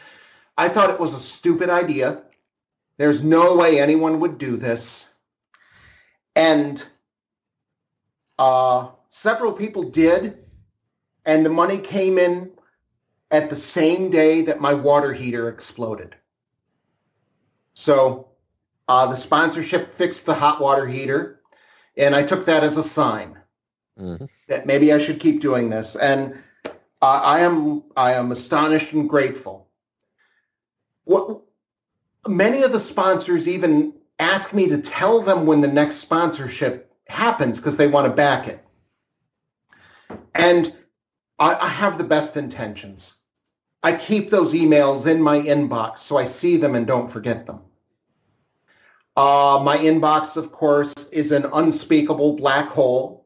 I thought it was a stupid idea. There's no way anyone would do this. And uh, several people did, and the money came in at the same day that my water heater exploded. So uh, the sponsorship fixed the hot water heater, and I took that as a sign Mhm. that maybe I should keep doing this. And uh, I am I am astonished and grateful. What many of the sponsors even ask me to tell them when the next sponsorship happens because they want to back it. And I, I have the best intentions. I keep those emails in my inbox so I see them and don't forget them. Uh, my inbox, of course, is an unspeakable black hole.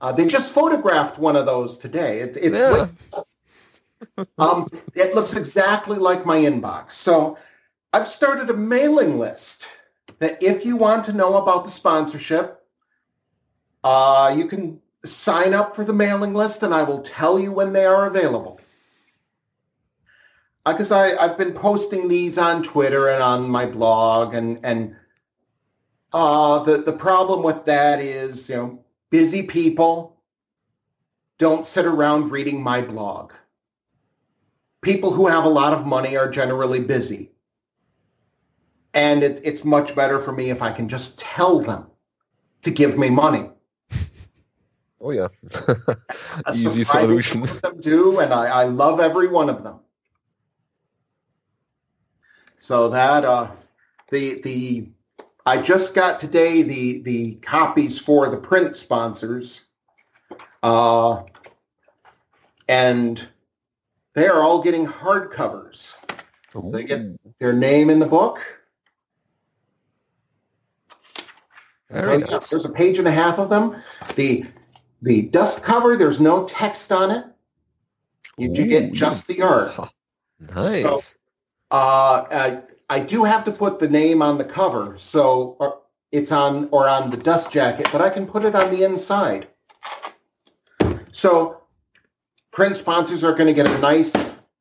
Uh, they just photographed one of those today. It, it, Yeah. um, it looks exactly like my inbox. So I've started a mailing list that if you want to know about the sponsorship, uh, you can sign up for the mailing list and I will tell you when they are available. Because I I've been posting these on Twitter and on my blog, and and uh, the the problem with that is you know busy people don't sit around reading my blog. People who have a lot of money are generally busy, and it, it's much better for me if I can just tell them to give me money. Oh, yeah. Easy solution. them do, and I, I love every one of them. So that uh, the the I just got today the the copies for the print sponsors, uh, and they are all getting hardcovers. They get their name in the book. Very There's- nice. There's a page and a half of them. The the dust cover, there's no text on it. You, Ooh, get just the art. Nice. Uh, I, I do have to put the name on the cover, so or it's on or on the dust jacket, but I can put it on the inside. So print sponsors are going to get a nice,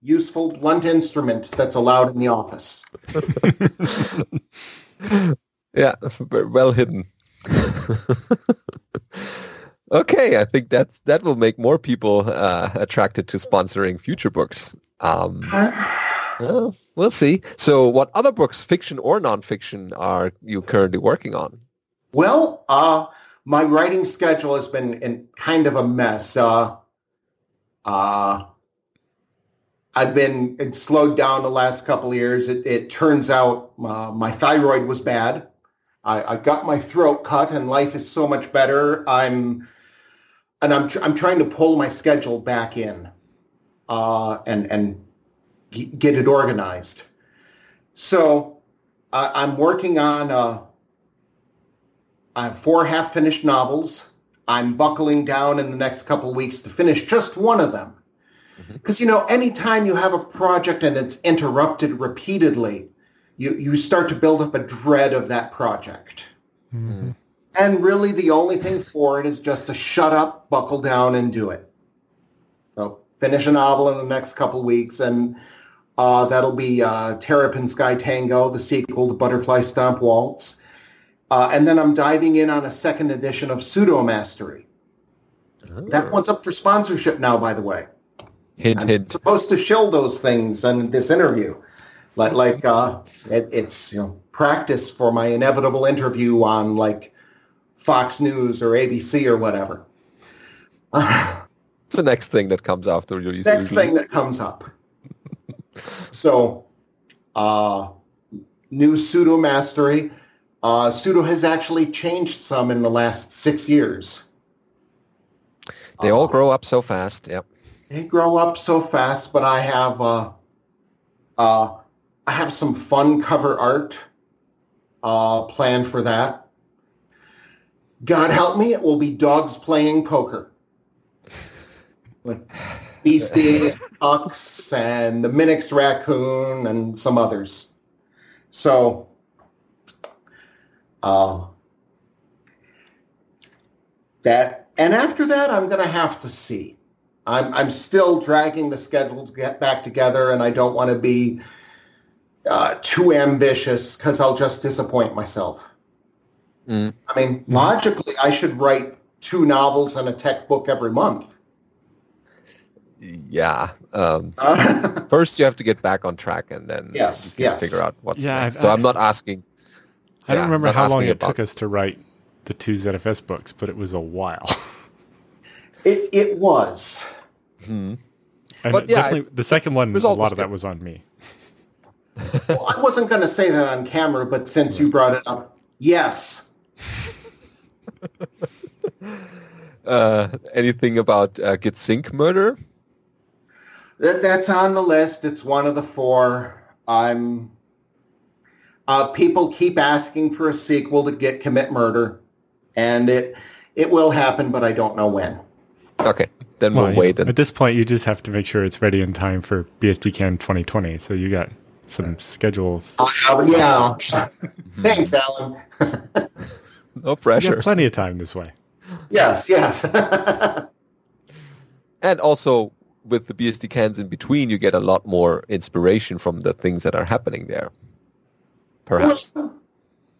useful, blunt instrument that's allowed in the office. yeah, well hidden. okay, I think that's that will make more people uh, attracted to sponsoring future books. Um, well, we'll see. So, what other books, fiction or nonfiction, are you currently working on? Well, uh, my writing schedule has been in kind of a mess. Uh, uh, I've been slowed down the last couple of years. It, it turns out uh, my thyroid was bad. I, I got my throat cut, and life is so much better. I'm and I'm tr- I'm trying to pull my schedule back in, uh, and and get it organized. So uh, I'm working on. Uh, I have four half-finished novels. I'm buckling down in the next couple weeks to finish just one of them. Because, you know, anytime you have a project and it's interrupted repeatedly, you, you start to build up a dread of that project. Mhm. And really the only thing for it is just to shut up, buckle down, and do it. So finish a novel in the next couple weeks, and uh, that'll be uh, Terrapin Sky Tango, the sequel to Butterfly Stomp Waltz. Uh, and then I'm diving in on a second edition of Sudo Mastery. That Ah, one's up for sponsorship now, by the way. hint, I'm hint. supposed to shill those things in this interview. Like, like uh, it, it's you know practice for my inevitable interview on like Fox News or ABC or whatever. It's the next thing that comes after you. Next usually. thing that comes up. So, uh, new sudo mastery. Uh, sudo has actually changed some in the last six years. They all Uh, grow up so fast. Yep. they grow up so fast, but I have uh, uh, I have some fun cover art uh, planned for that. God help me, it will be dogs playing poker. Beastie, Tux, and the Minix Raccoon, and some others. So, uh, that, and after that, I'm going to have to see. I'm, I'm still dragging the schedule to get back together, and I don't want to be uh, too ambitious because I'll just disappoint myself. Mm. I mean, logically, I should write two novels and a tech book every month. Yeah. Um, Uh, first, you have to get back on track, and then Yes, you can yes. figure out what's Yeah, next. I- So I- I'm not asking. I Yeah, don't remember how long it about- took us to write the two ZFS books, but it was a while. it, it was. Hmm. And But yeah, definitely, the second one, a lot was of that was on me. Well, I wasn't going to say that on camera, but since you brought it up, yes. Uh, anything about uh, Git Sync murder? That, that's on the list. It's one of the four. I'm. Uh, people keep asking for a sequel to git commit murder, and it it will happen, but I don't know when. Okay, then we'll Well, you wait. know, at this point, you just have to make sure it's ready in time for BSDCan 2020. So you got some schedules. Uh, yeah. Thanks, Allan. no You pressure. have plenty of time this way. yes, yes. And also with the BSDCans in between, you get a lot more inspiration from the things that are happening there. Perhaps.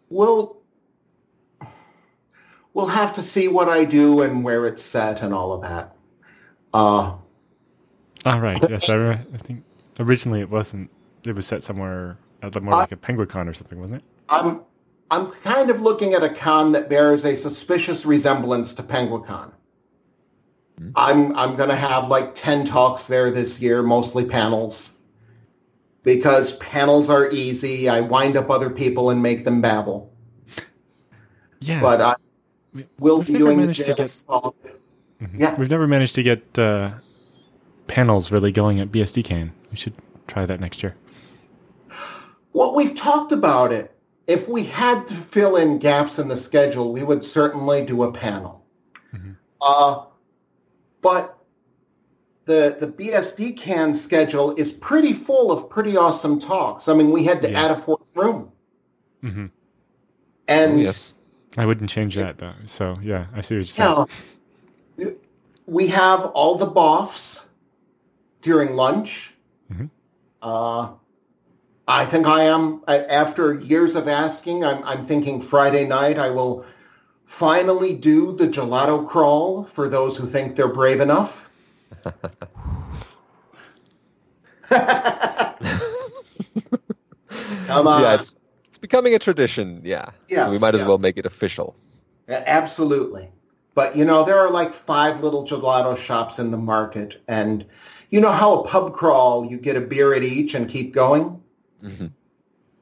We'll we'll have to see what I do and where it's set and all of that. Uh, All right. Yes, I, re- I think originally it wasn't. It was set somewhere at the more like a Penguicon or something, wasn't it? I'm I'm kind of looking at a con that bears a suspicious resemblance to Penguicon. Hmm. I'm I'm going to have like 10 talks there this year, mostly panels. Because panels are easy. I wind up other people and make them babble. Yeah. But I will be doing the to get- talk. Mhm. yeah. We've never managed to get uh, panels really going at BSDCan. We should try that next year. Well, we've talked about it. If we had to fill in gaps in the schedule, we would certainly do a panel. Mhm. Uh, but the the BSDCan schedule is pretty full of pretty awesome talks. I mean, we had to Yeah. add a fourth room, hmm and Oh, yes. I wouldn't change that though. So yeah, I see what you're saying. we have all the BoFs during lunch. Mhm. Uh, I think I am, after years of asking, I'm, I'm thinking Friday night I will finally do the gelato crawl for those who think they're brave enough. Come on. Yeah, it's, it's becoming a tradition. Yeah. Yes, so we might as well make it official. Absolutely. But you know, there are like five little gelato shops in the market and you know how a pub crawl, you get a beer at each and keep going? Mhm.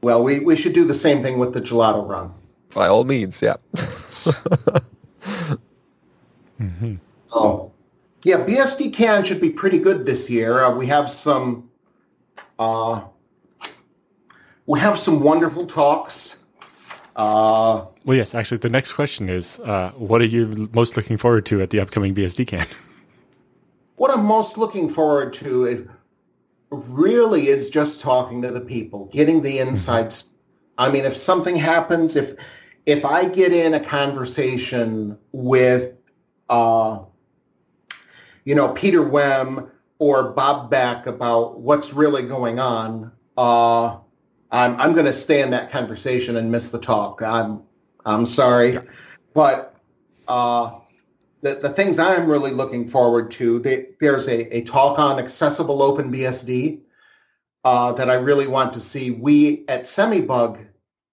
Well, we, we should do the same thing with the gelato run. By all means, yeah. hmm Oh, yeah, BSDCan should be pretty good this year. Uh, we have some, uh, we have some wonderful talks. Uh, Well, yes. Actually, the next question is, uh, what are you most looking forward to at the upcoming BSDCan? what I'm most looking forward to it really is just talking to the people, getting the insights. I mean, if something happens, if if I get in a conversation with, uh, you know, Peter Wemm or Bob Beck about what's really going on, uh, I'm I'm going to stay in that conversation and miss the talk. I'm I'm sorry, Yeah. but. Uh, the, the things I'm really looking forward to, they, there's a, a talk on accessible OpenBSD uh, that I really want to see. We at Semibug,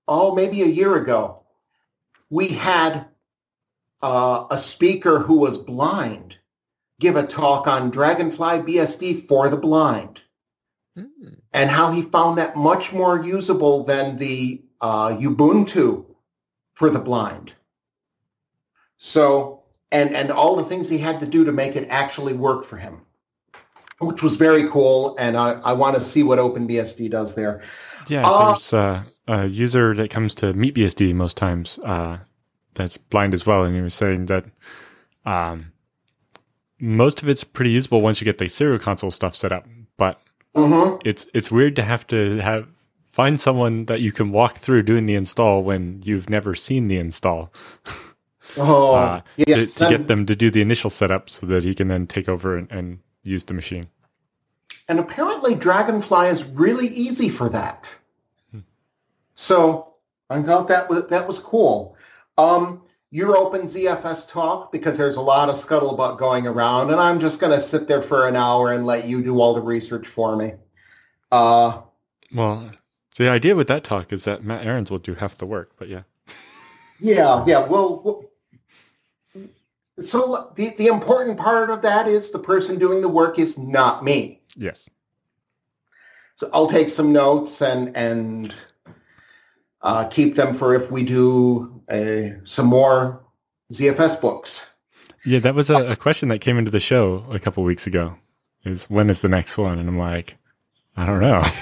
oh, maybe a year ago, we had uh, a speaker who was blind give a talk on Dragonfly BSD for the blind Hmm. and how he found that much more usable than the uh, Ubuntu for the blind. So, and, and all the things he had to do to make it actually work for him, which was very cool. And I, I want to see what OpenBSD does there. Yeah, Uh, there's uh, a user that comes to MeetBSD most times. Uh, that's blind as well, and he was saying that um, most of it's pretty usable once you get the serial console stuff set up, but hmm it's it's weird to have to have find someone that you can walk through doing the install when you've never seen the install Oh, uh, yes. to, to get them to do the initial setup so that he can then take over and, and use the machine. and apparently Dragonfly is really easy for that. So I thought that was that was cool. Um, you're open ZFS talk because there's a lot of scuttlebutt going around, and I'm just going to sit there for an hour and let you do all the research for me. Uh, Well, the idea with that talk is that Matt Ahrens will do half the work, but yeah. Yeah, yeah. Well, well so the, the important part of that is the person doing the work is not me. Yes. So I'll take some notes and and uh, keep them for if we do uh, some more ZFS books. Yeah, that was a, a question that came into the show a couple weeks ago. Is when is the next one? And I'm like, I don't know.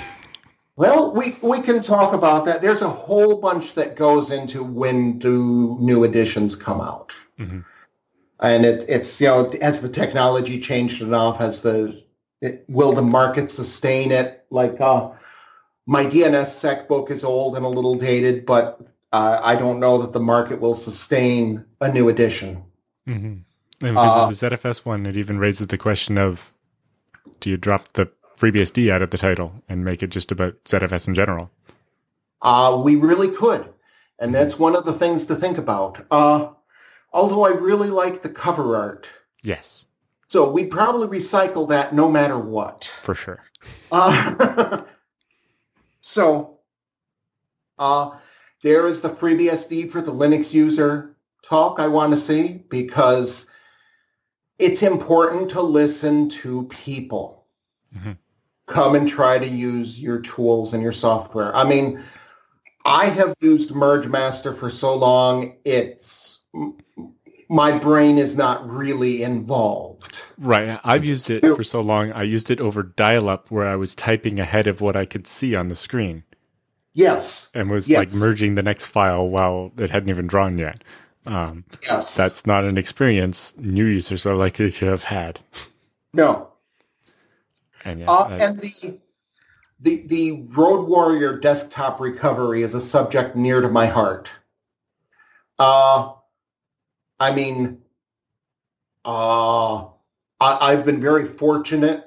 Well, we we can talk about that. There's a whole bunch that goes into when do new editions come out. Mhm. and it, it's you know has the technology changed enough has the it, will the market sustain it like uh, my DNSSEC book is old and a little dated but uh, i don't know that the market will sustain a new edition. Mm-hmm. And Uh, the ZFS one, it even raises the question of do you drop the FreeBSD out of the title and make it just about ZFS in general? uh, we really could. And that's one of the things to think about. Uh, although i really like the cover art. Yes, so we'd probably recycle that no matter what. For sure. Uh, so, uh, there is the FreeBSD for the Linux user talk I want to see because it's important to listen to people. Mhm. Come and try to use your tools and your software. I mean, I have used mergemaster for so long, it's my brain is not really involved. Right. I've used it for so long. I used it over dial up where I was typing ahead of what I could see on the screen Yes, and was Yes. like merging the next file while it hadn't even drawn yet. Um, yes. that's not an experience new users are likely to have had. no. And yeah, Uh, and the the the Road Warrior desktop recovery is a subject near to my heart. Uh, I mean, uh, I, I've been very fortunate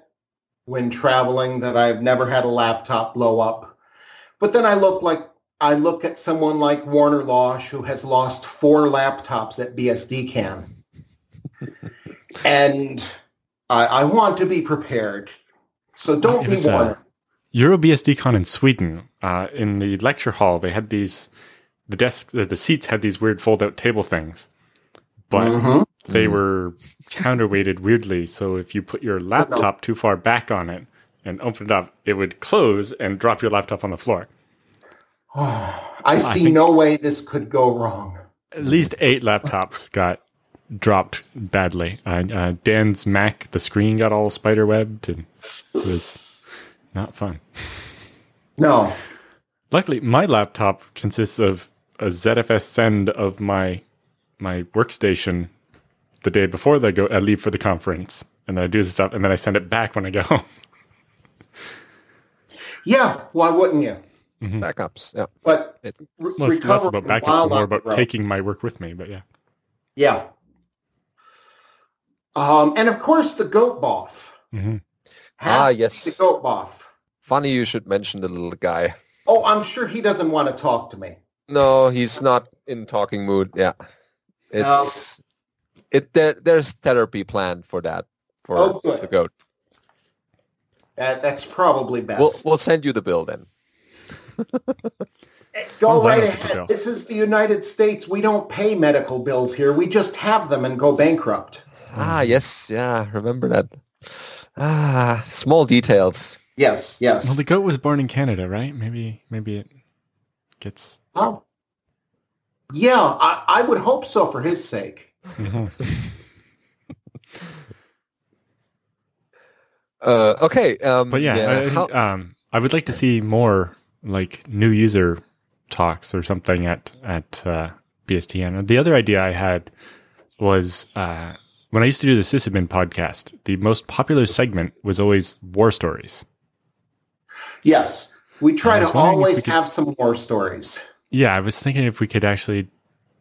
when traveling that I've never had a laptop blow up. But then I look like I look at someone like Warner Losh who has lost four laptops at BSDCan. and I, I want to be prepared. So don't It be uh, Warner. EuroBSDCon in Sweden, uh, in the lecture hall, they had these, the desk, the, the seats had these weird fold out table things, but Mhm. they were counterweighted weirdly. So if you put your laptop too far back on it and open it up, it would close and drop your laptop on the floor. I see think- no way this could go wrong. At least eight laptops got dropped badly. Uh, uh, Dan's Mac, the screen got all spider webbed and it was not fun. No. Luckily, my laptop consists of a ZFS send of my my workstation the day before that I go I leave for the conference, and then I do the stuff, and then I send it back when I get home. Yeah, why wouldn't you? Backups. Yeah. But It- re- Well, it's less about backups while and more about road. taking my work with me. But yeah, Yeah. Um, and of course, the goat BoF. hmm Ah, yes. The goat BoF. Funny you should mention the little guy. Oh, I'm sure he doesn't want to talk to me. No, he's not in talking mood. Yeah. It's it there, there's therapy planned for that for Oh, the goat. That, that's probably best. We'll we'll send you the bill then. Go Sounds right a good bill. ahead. This is the United States. We don't pay medical bills here. We just have them and go bankrupt. Ah, yes, yeah, remember that. Ah, small details. Yes, yes. well, the goat was born in Canada, right? Maybe maybe it gets. Oh. Yeah, I, I would hope so for his sake. Uh, okay. Um, But yeah, I, how- um, I would like to see more like new user talks or something at at uh, BSDN. The other idea I had was uh, when I used to do the Sysadmin podcast, the most popular segment was always war stories. Yes, we try to always could- have some war stories. Yeah, I was thinking if we could actually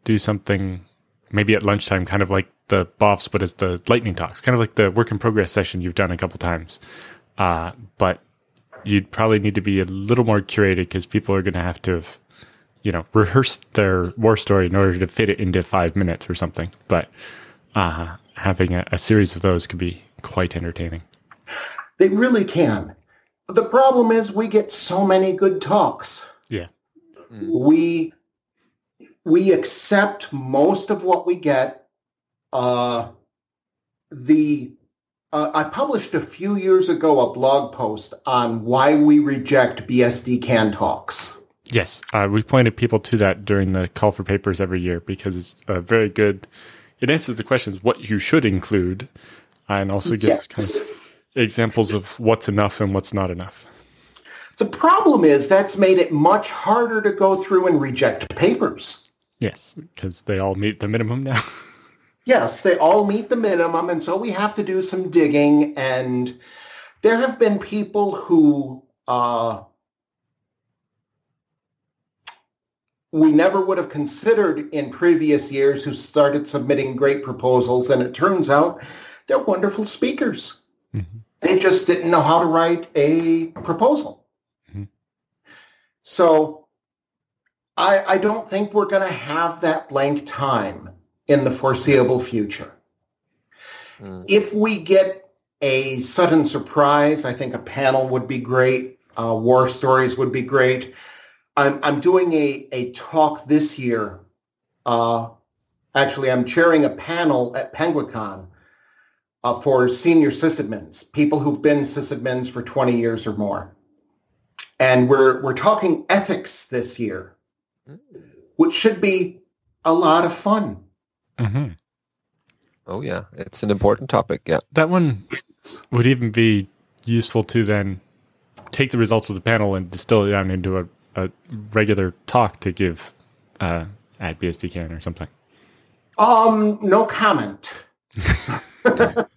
do something maybe at lunchtime, kind of like the BoFs, but as the lightning talks, kind of like the work in progress session you've done a couple times. Uh, but you'd probably need to be a little more curated because people are going to have to have, you know, rehearsed their war story in order to fit it into five minutes or something. But uh, having a, a series of those could be quite entertaining. They really can. The problem is we get so many good talks. Yeah. We we accept most of what we get. Uh, the uh, I published a few years ago a blog post on why we reject BSDCan talks. Yes, uh, we pointed people to that during the call for papers every year because it's a very good. It answers the questions what you should include, and also gives Yes. kind of examples of what's enough and what's not enough. The problem is that's made it much harder to go through and reject papers. Yes, because they all meet the minimum now. Yes, they all meet the minimum, and so we have to do some digging. And there have been people who uh, we never would have considered in previous years who started submitting great proposals, and it turns out they're wonderful speakers. Mhm. They just didn't know how to write a proposal. So I, I don't think we're going to have that blank time in the foreseeable future. Mm. If we get a sudden surprise, I think a panel would be great. Uh, war stories would be great. I'm, I'm doing a, a talk this year. Uh, actually, I'm chairing a panel at Penguicon uh, for senior sysadmins, people who've been sysadmins for 20 years or more. And we're, we're talking ethics this year, which should be a lot of fun. hmm Oh yeah, it's an important topic. Yeah. That one would even be useful to then take the results of the panel and distill it down into a, a regular talk to give uh, at BSDCan or something. Um, no comment. that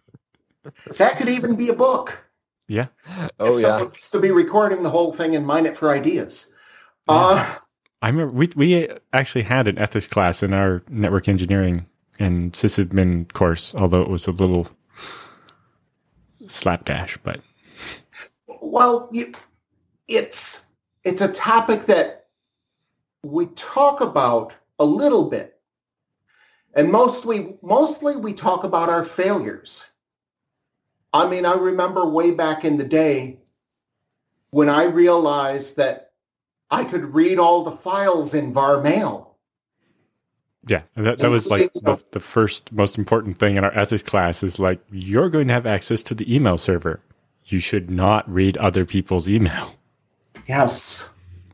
could even be a book. Yeah. Oh if yeah. wants to be recording the whole thing and mine it for ideas. Uh, I remember we we actually had an ethics class in our network engineering and sysadmin course, although it was a little slapdash. But well, you, it's it's a topic that we talk about a little bit, and mostly mostly we talk about our failures. I mean, I remember way back in the day when I realized that I could read all the files in VARMail. yeah, that, that was like the, the first most important thing in our ethics class is like you're going to have access to the email server. You should not read other people's email. Yes.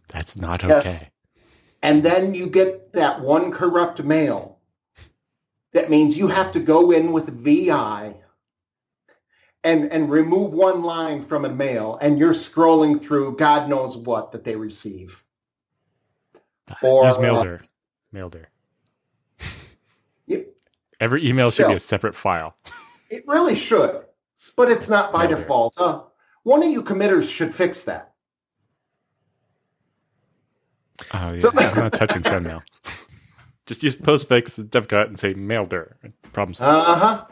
That's not Yes. okay. and then you get that one corrupt mail. That means you have to go in with VI and, and remove one line from a mail, and you're scrolling through God knows what that they receive. Or, Use uh, Maildir. Maildir. Yep. Every email should be a separate file. It really should, but it's not by Maildir. default. Uh, one of you committers should fix that. Oh yeah, So- I'm not touching sendmail. Just use postfix Dovecot and say Maildir. Problem solved. Uh-huh.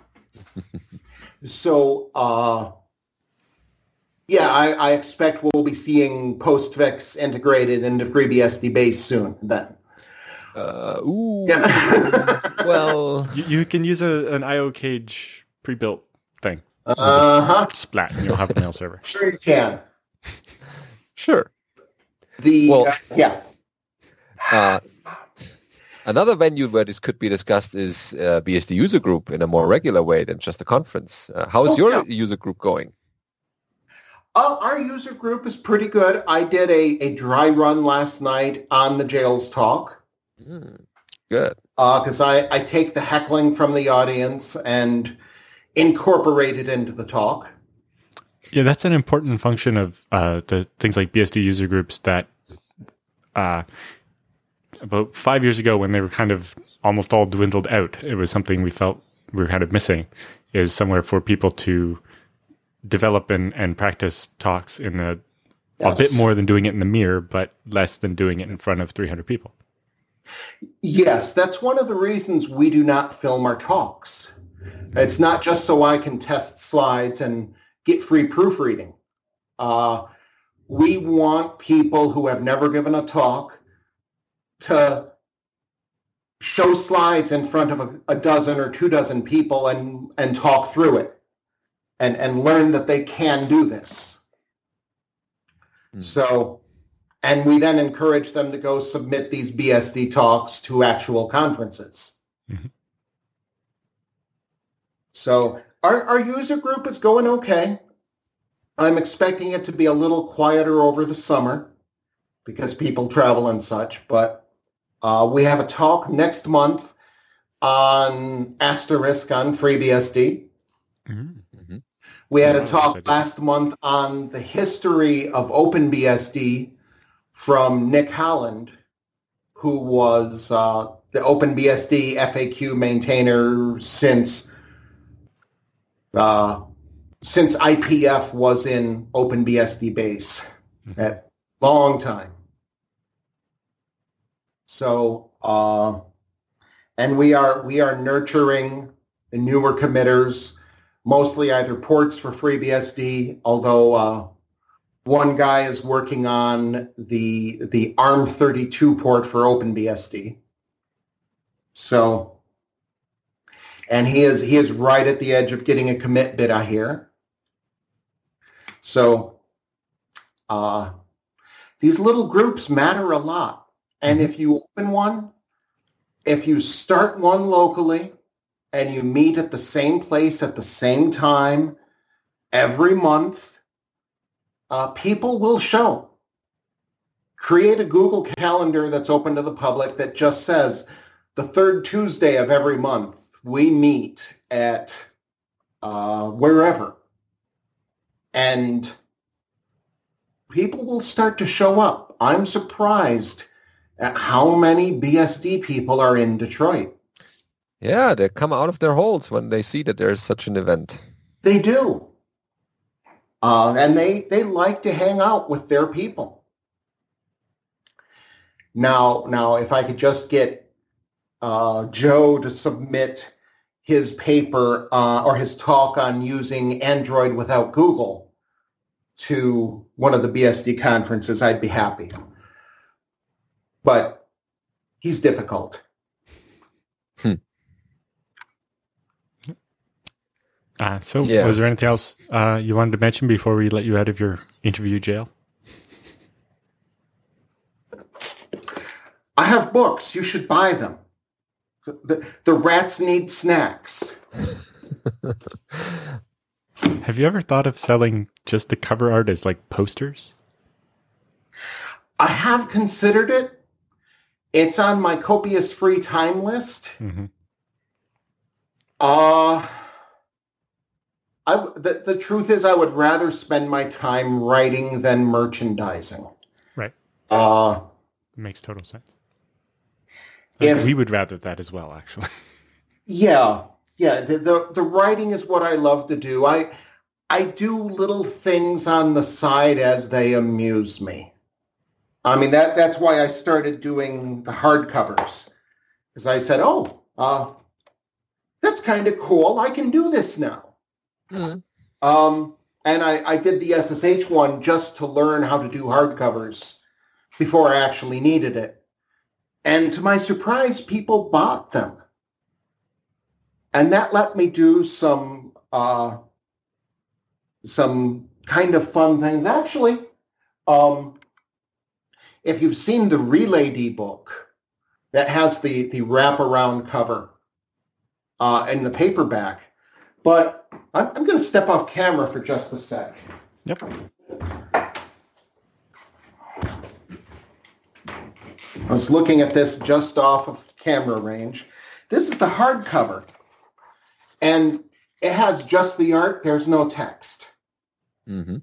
So, uh, yeah, I, I expect we'll be seeing postfix integrated into FreeBSD base soon then. Uh, ooh. Yeah. well, You, you can use a, an iocage pre-built thing. uh-huh. Splat, and you'll have a mail server. Sure you can. sure. The, Well- uh, yeah. Uh, another venue where this could be discussed is uh, BSD user group in a more regular way than just a conference. Uh, how is Oh, your yeah. user group going? Uh, our user group is pretty good. I did a, a dry run last night on the jails talk. Hmm, good. because I, I take the heckling from the audience and incorporate it into the talk. Yeah, that's an important function of uh, the things like BSD user groups that uh, about five years ago when they were kind of almost all dwindled out. It was something we felt we were kind of missing is somewhere for people to develop and, and practice talks in a, yes. a bit more than doing it in the mirror, but less than doing it in front of 300 people. Yes, that's one of the reasons we do not film our talks. It's not just so I can test slides and get free proofreading. Uh, we want people who have never given a talk to show slides in front of a, a, dozen or two dozen people and, and talk through it and, and learn that they can do this. Mm. So, and we then encourage them to go submit these BSD talks to actual conferences. Mm-hmm. So our, our user group is going okay. I'm expecting it to be a little quieter over the summer because people travel and such, but uh, we have a talk next month on Asterisk on FreeBSD. Mm-hmm. We had a talk last month on the history of OpenBSD from Nick Holland, who was uh, the OpenBSD FAQ maintainer since uh, since IPF was in OpenBSD base mm-hmm. at long time. So, uh, and we are we are nurturing the newer committers, mostly either ports for FreeBSD, although uh, one guy is working on the the ARM32 port for OpenBSD. So and he is he is right at the edge of getting a commit bit, I hear. So uh, these little groups matter a lot. And if you open one, if you start one locally and you meet at the same place at the same time every month, uh, people will show. Create a Google Calendar that's open to the public that just says the third Tuesday of every month we meet at uh, wherever, and people will start to show up. I'm surprised how many BSD people are in Detroit. Yeah, they come out of their holes when they see that there's such an event. They do. Uh, and they, they like to hang out with their people. Now, now, if I could just get uh, Joe to submit his paper uh, or his talk on using Android without Google to one of the BSD conferences, I'd be happy. But he's difficult. Hmm. Uh, so, yeah. was there anything else uh, you wanted to mention before we let you out of your interview jail? I have books. You should buy them. The, the rats need snacks. Have you ever thought of selling just the cover art as like posters? I have considered it. It's on my copious free time list. Mm-hmm. Uh, I, the, the truth is, I would rather spend my time writing than merchandising. Right. Uh, Makes total sense. If, we would rather that as well, actually. Yeah, yeah. The, the, the writing is what I love to do. I I do little things on the side as they amuse me. I mean that that's why I started doing the hardcovers, because I said, oh, uh, that's kind of cool. I can do this now. Mm. Um, and I, I did the SSH one just to learn how to do hardcovers before I actually needed it. And to my surprise, people bought them. And that let me do some uh, some kind of fun things. Actually, um, if you've seen the relayd book that has the, the wraparound cover uh, and the paperback, but I'm, I'm going to step off camera for just a sec. Yep. I was looking at this just off of camera range. This is the hardcover. And it has just the art. There's no text. Mm-hmm.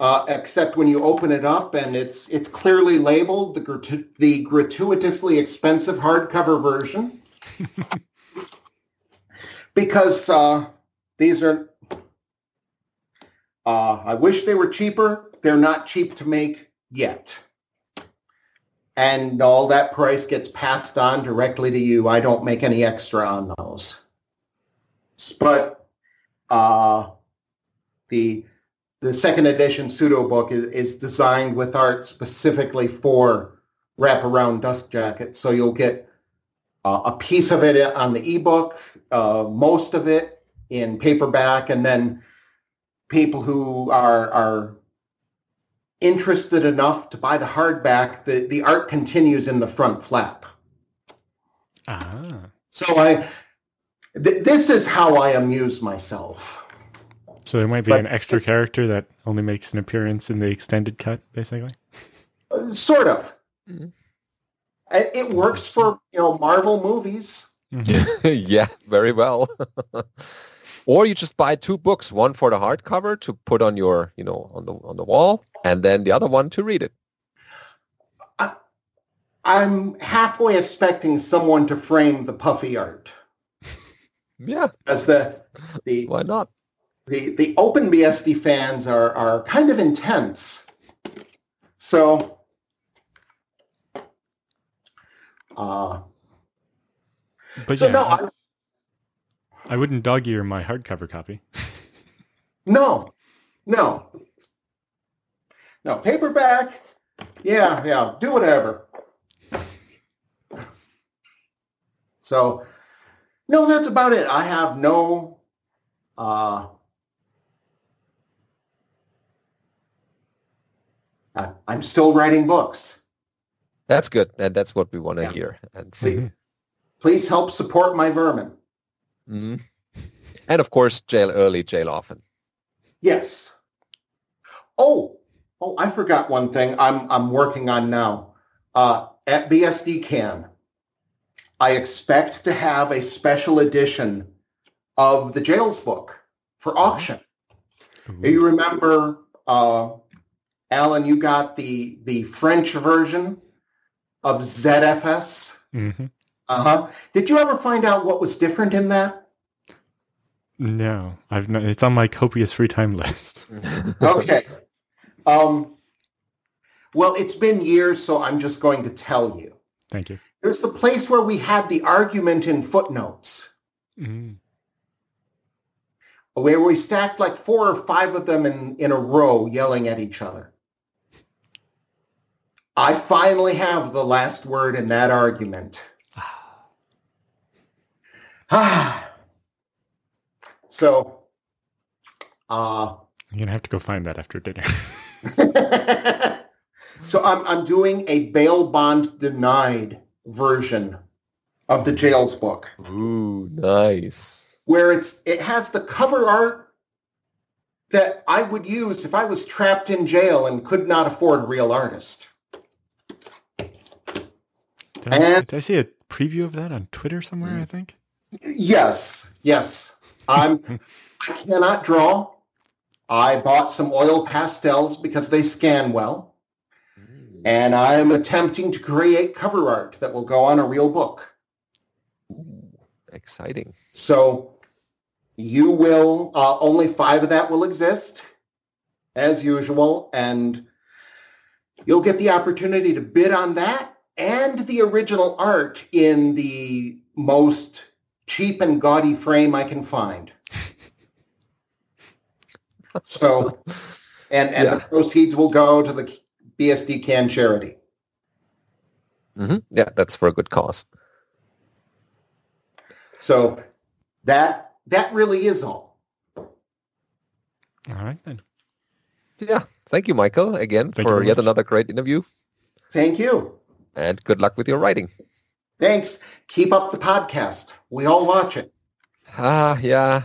Uh, except when you open it up and it's it's clearly labeled the gratu- the gratuitously expensive hardcover version because uh, these are. Uh, I wish they were cheaper. They're not cheap to make yet, and all that price gets passed on directly to you. I don't make any extra on those, but uh, the the second edition sudo book is, is designed with art specifically for wraparound dust jackets. So you'll get uh, a piece of it on the ebook, uh, most of it in paperback, and then people who are are interested enough to buy the hardback, the, the art continues in the front flap. Ah. So I, th- this is how I amuse myself. So there might be But an extra character that only makes an appearance in the extended cut, basically. Uh, Sort of. Mhm. It works for you know Marvel movies. yeah, very well. or you just buy two books, one for the hardcover to put on your, you know, on the on the wall, and then the other one to read it. I'm halfway expecting someone to frame the puffy art Yeah, as the the why not? The the open BSD fans are are kind of intense. So uh But so yeah, no, I, I, I wouldn't dog ear my hardcover copy. no. No. No, paperback. Yeah, yeah, do whatever. So no, that's about it. I have no uh I- I'm still writing books. That's good, and that's what we want to Yeah. hear and see. Please, please help support my vermin. Mhm. And of course, jail early, jail often. Yes. Oh, oh, I forgot one thing I'm I'm working on now. Uh, at BSDCan, I expect to have a special edition of the Jails book for auction. Ooh. You remember, uh, Allan, you got the the French version of ZFS. Mhm. Uh huh. Did you ever find out what was different in that? No, I've not, it's on my copious free time list. Okay. Um, well, it's been years, so I'm just going to tell you. Thank you. There's the place where we had the argument in footnotes, Mm. where we stacked like four or five of them in, in a row yelling at each other. I finally have the last word in that argument. Ah. so, uh, You're gonna have to go find that after dinner. so I'm I'm doing a bail bond denied version of the jails book Ooh, nice. where it's it has the cover art that I would use if I was trapped in jail and could not afford a real artist. Did I, did I see a preview of that on Twitter somewhere? I think. Yes, yes. I'm I cannot draw. I bought some oil pastels because they scan well. Mm. And I am attempting to create cover art that will go on a real book. Ooh, exciting. So you will, uh, only five of that will exist as usual. And you'll get the opportunity to bid on that and the original art in the most cheap and gaudy frame I can find. So, and, and the proceeds will go to the BSDCan charity. hmm Yeah, that's for a good cause. So that that really is all. All right then. Yeah, thank you, Michael, again Thank for yet much. another great interview, Thank you. And good luck with your writing. Thanks. Keep up the podcast. We all watch it. Ah, yeah,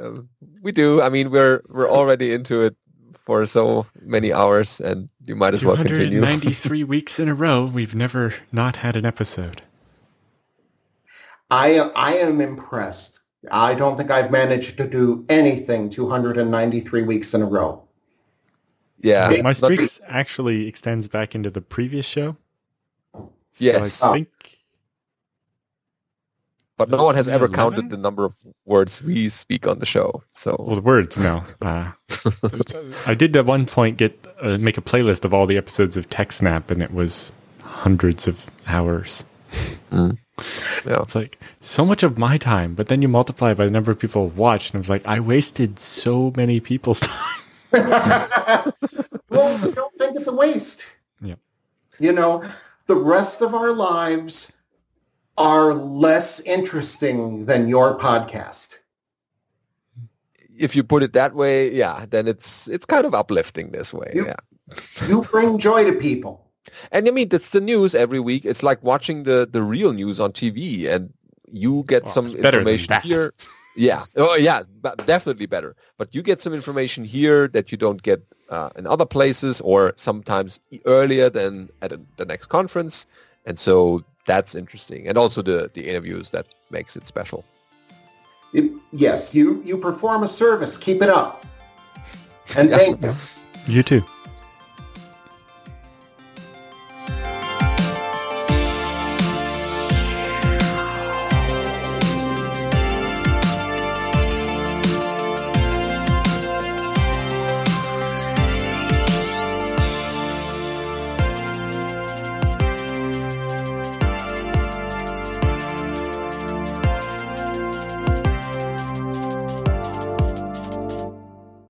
uh, we do. I mean, we're we're already into it for so many hours, and you might as well continue. 293 weeks in a row, we've never not had an episode. I I am impressed. I don't think I've managed to do anything 293 weeks in a row. Yeah, My not- streaks actually extends back into the previous show. So Yes. I Oh. think but no one has ever 11? counted the number of words we speak on the show. So well the words no. Uh, I did at one point get uh, make a playlist of all the episodes of TechSnap, and it was hundreds of hours. yeah. It's like so much of my time, but then you multiply by the number of people who watched, and I was like, I wasted so many people's time. well, I don't think it's a waste. Yeah. You know, the rest of our lives are less interesting than your podcast. if you put it that way, yeah, then it's it's kind of uplifting this way. You- yeah. You bring joy to people. And I mean, that's the news every week. It's like watching the the real news on TV, and you get Well, some it's better than information here. Yeah, oh yeah, but definitely better. But you get some information here that you don't get uh, in other places, or sometimes earlier than at a, the next conference, and so that's interesting. And also the the interviews that makes it special. It- yes, you, you perform a service. Keep it up. And Yeah. thank you. You too.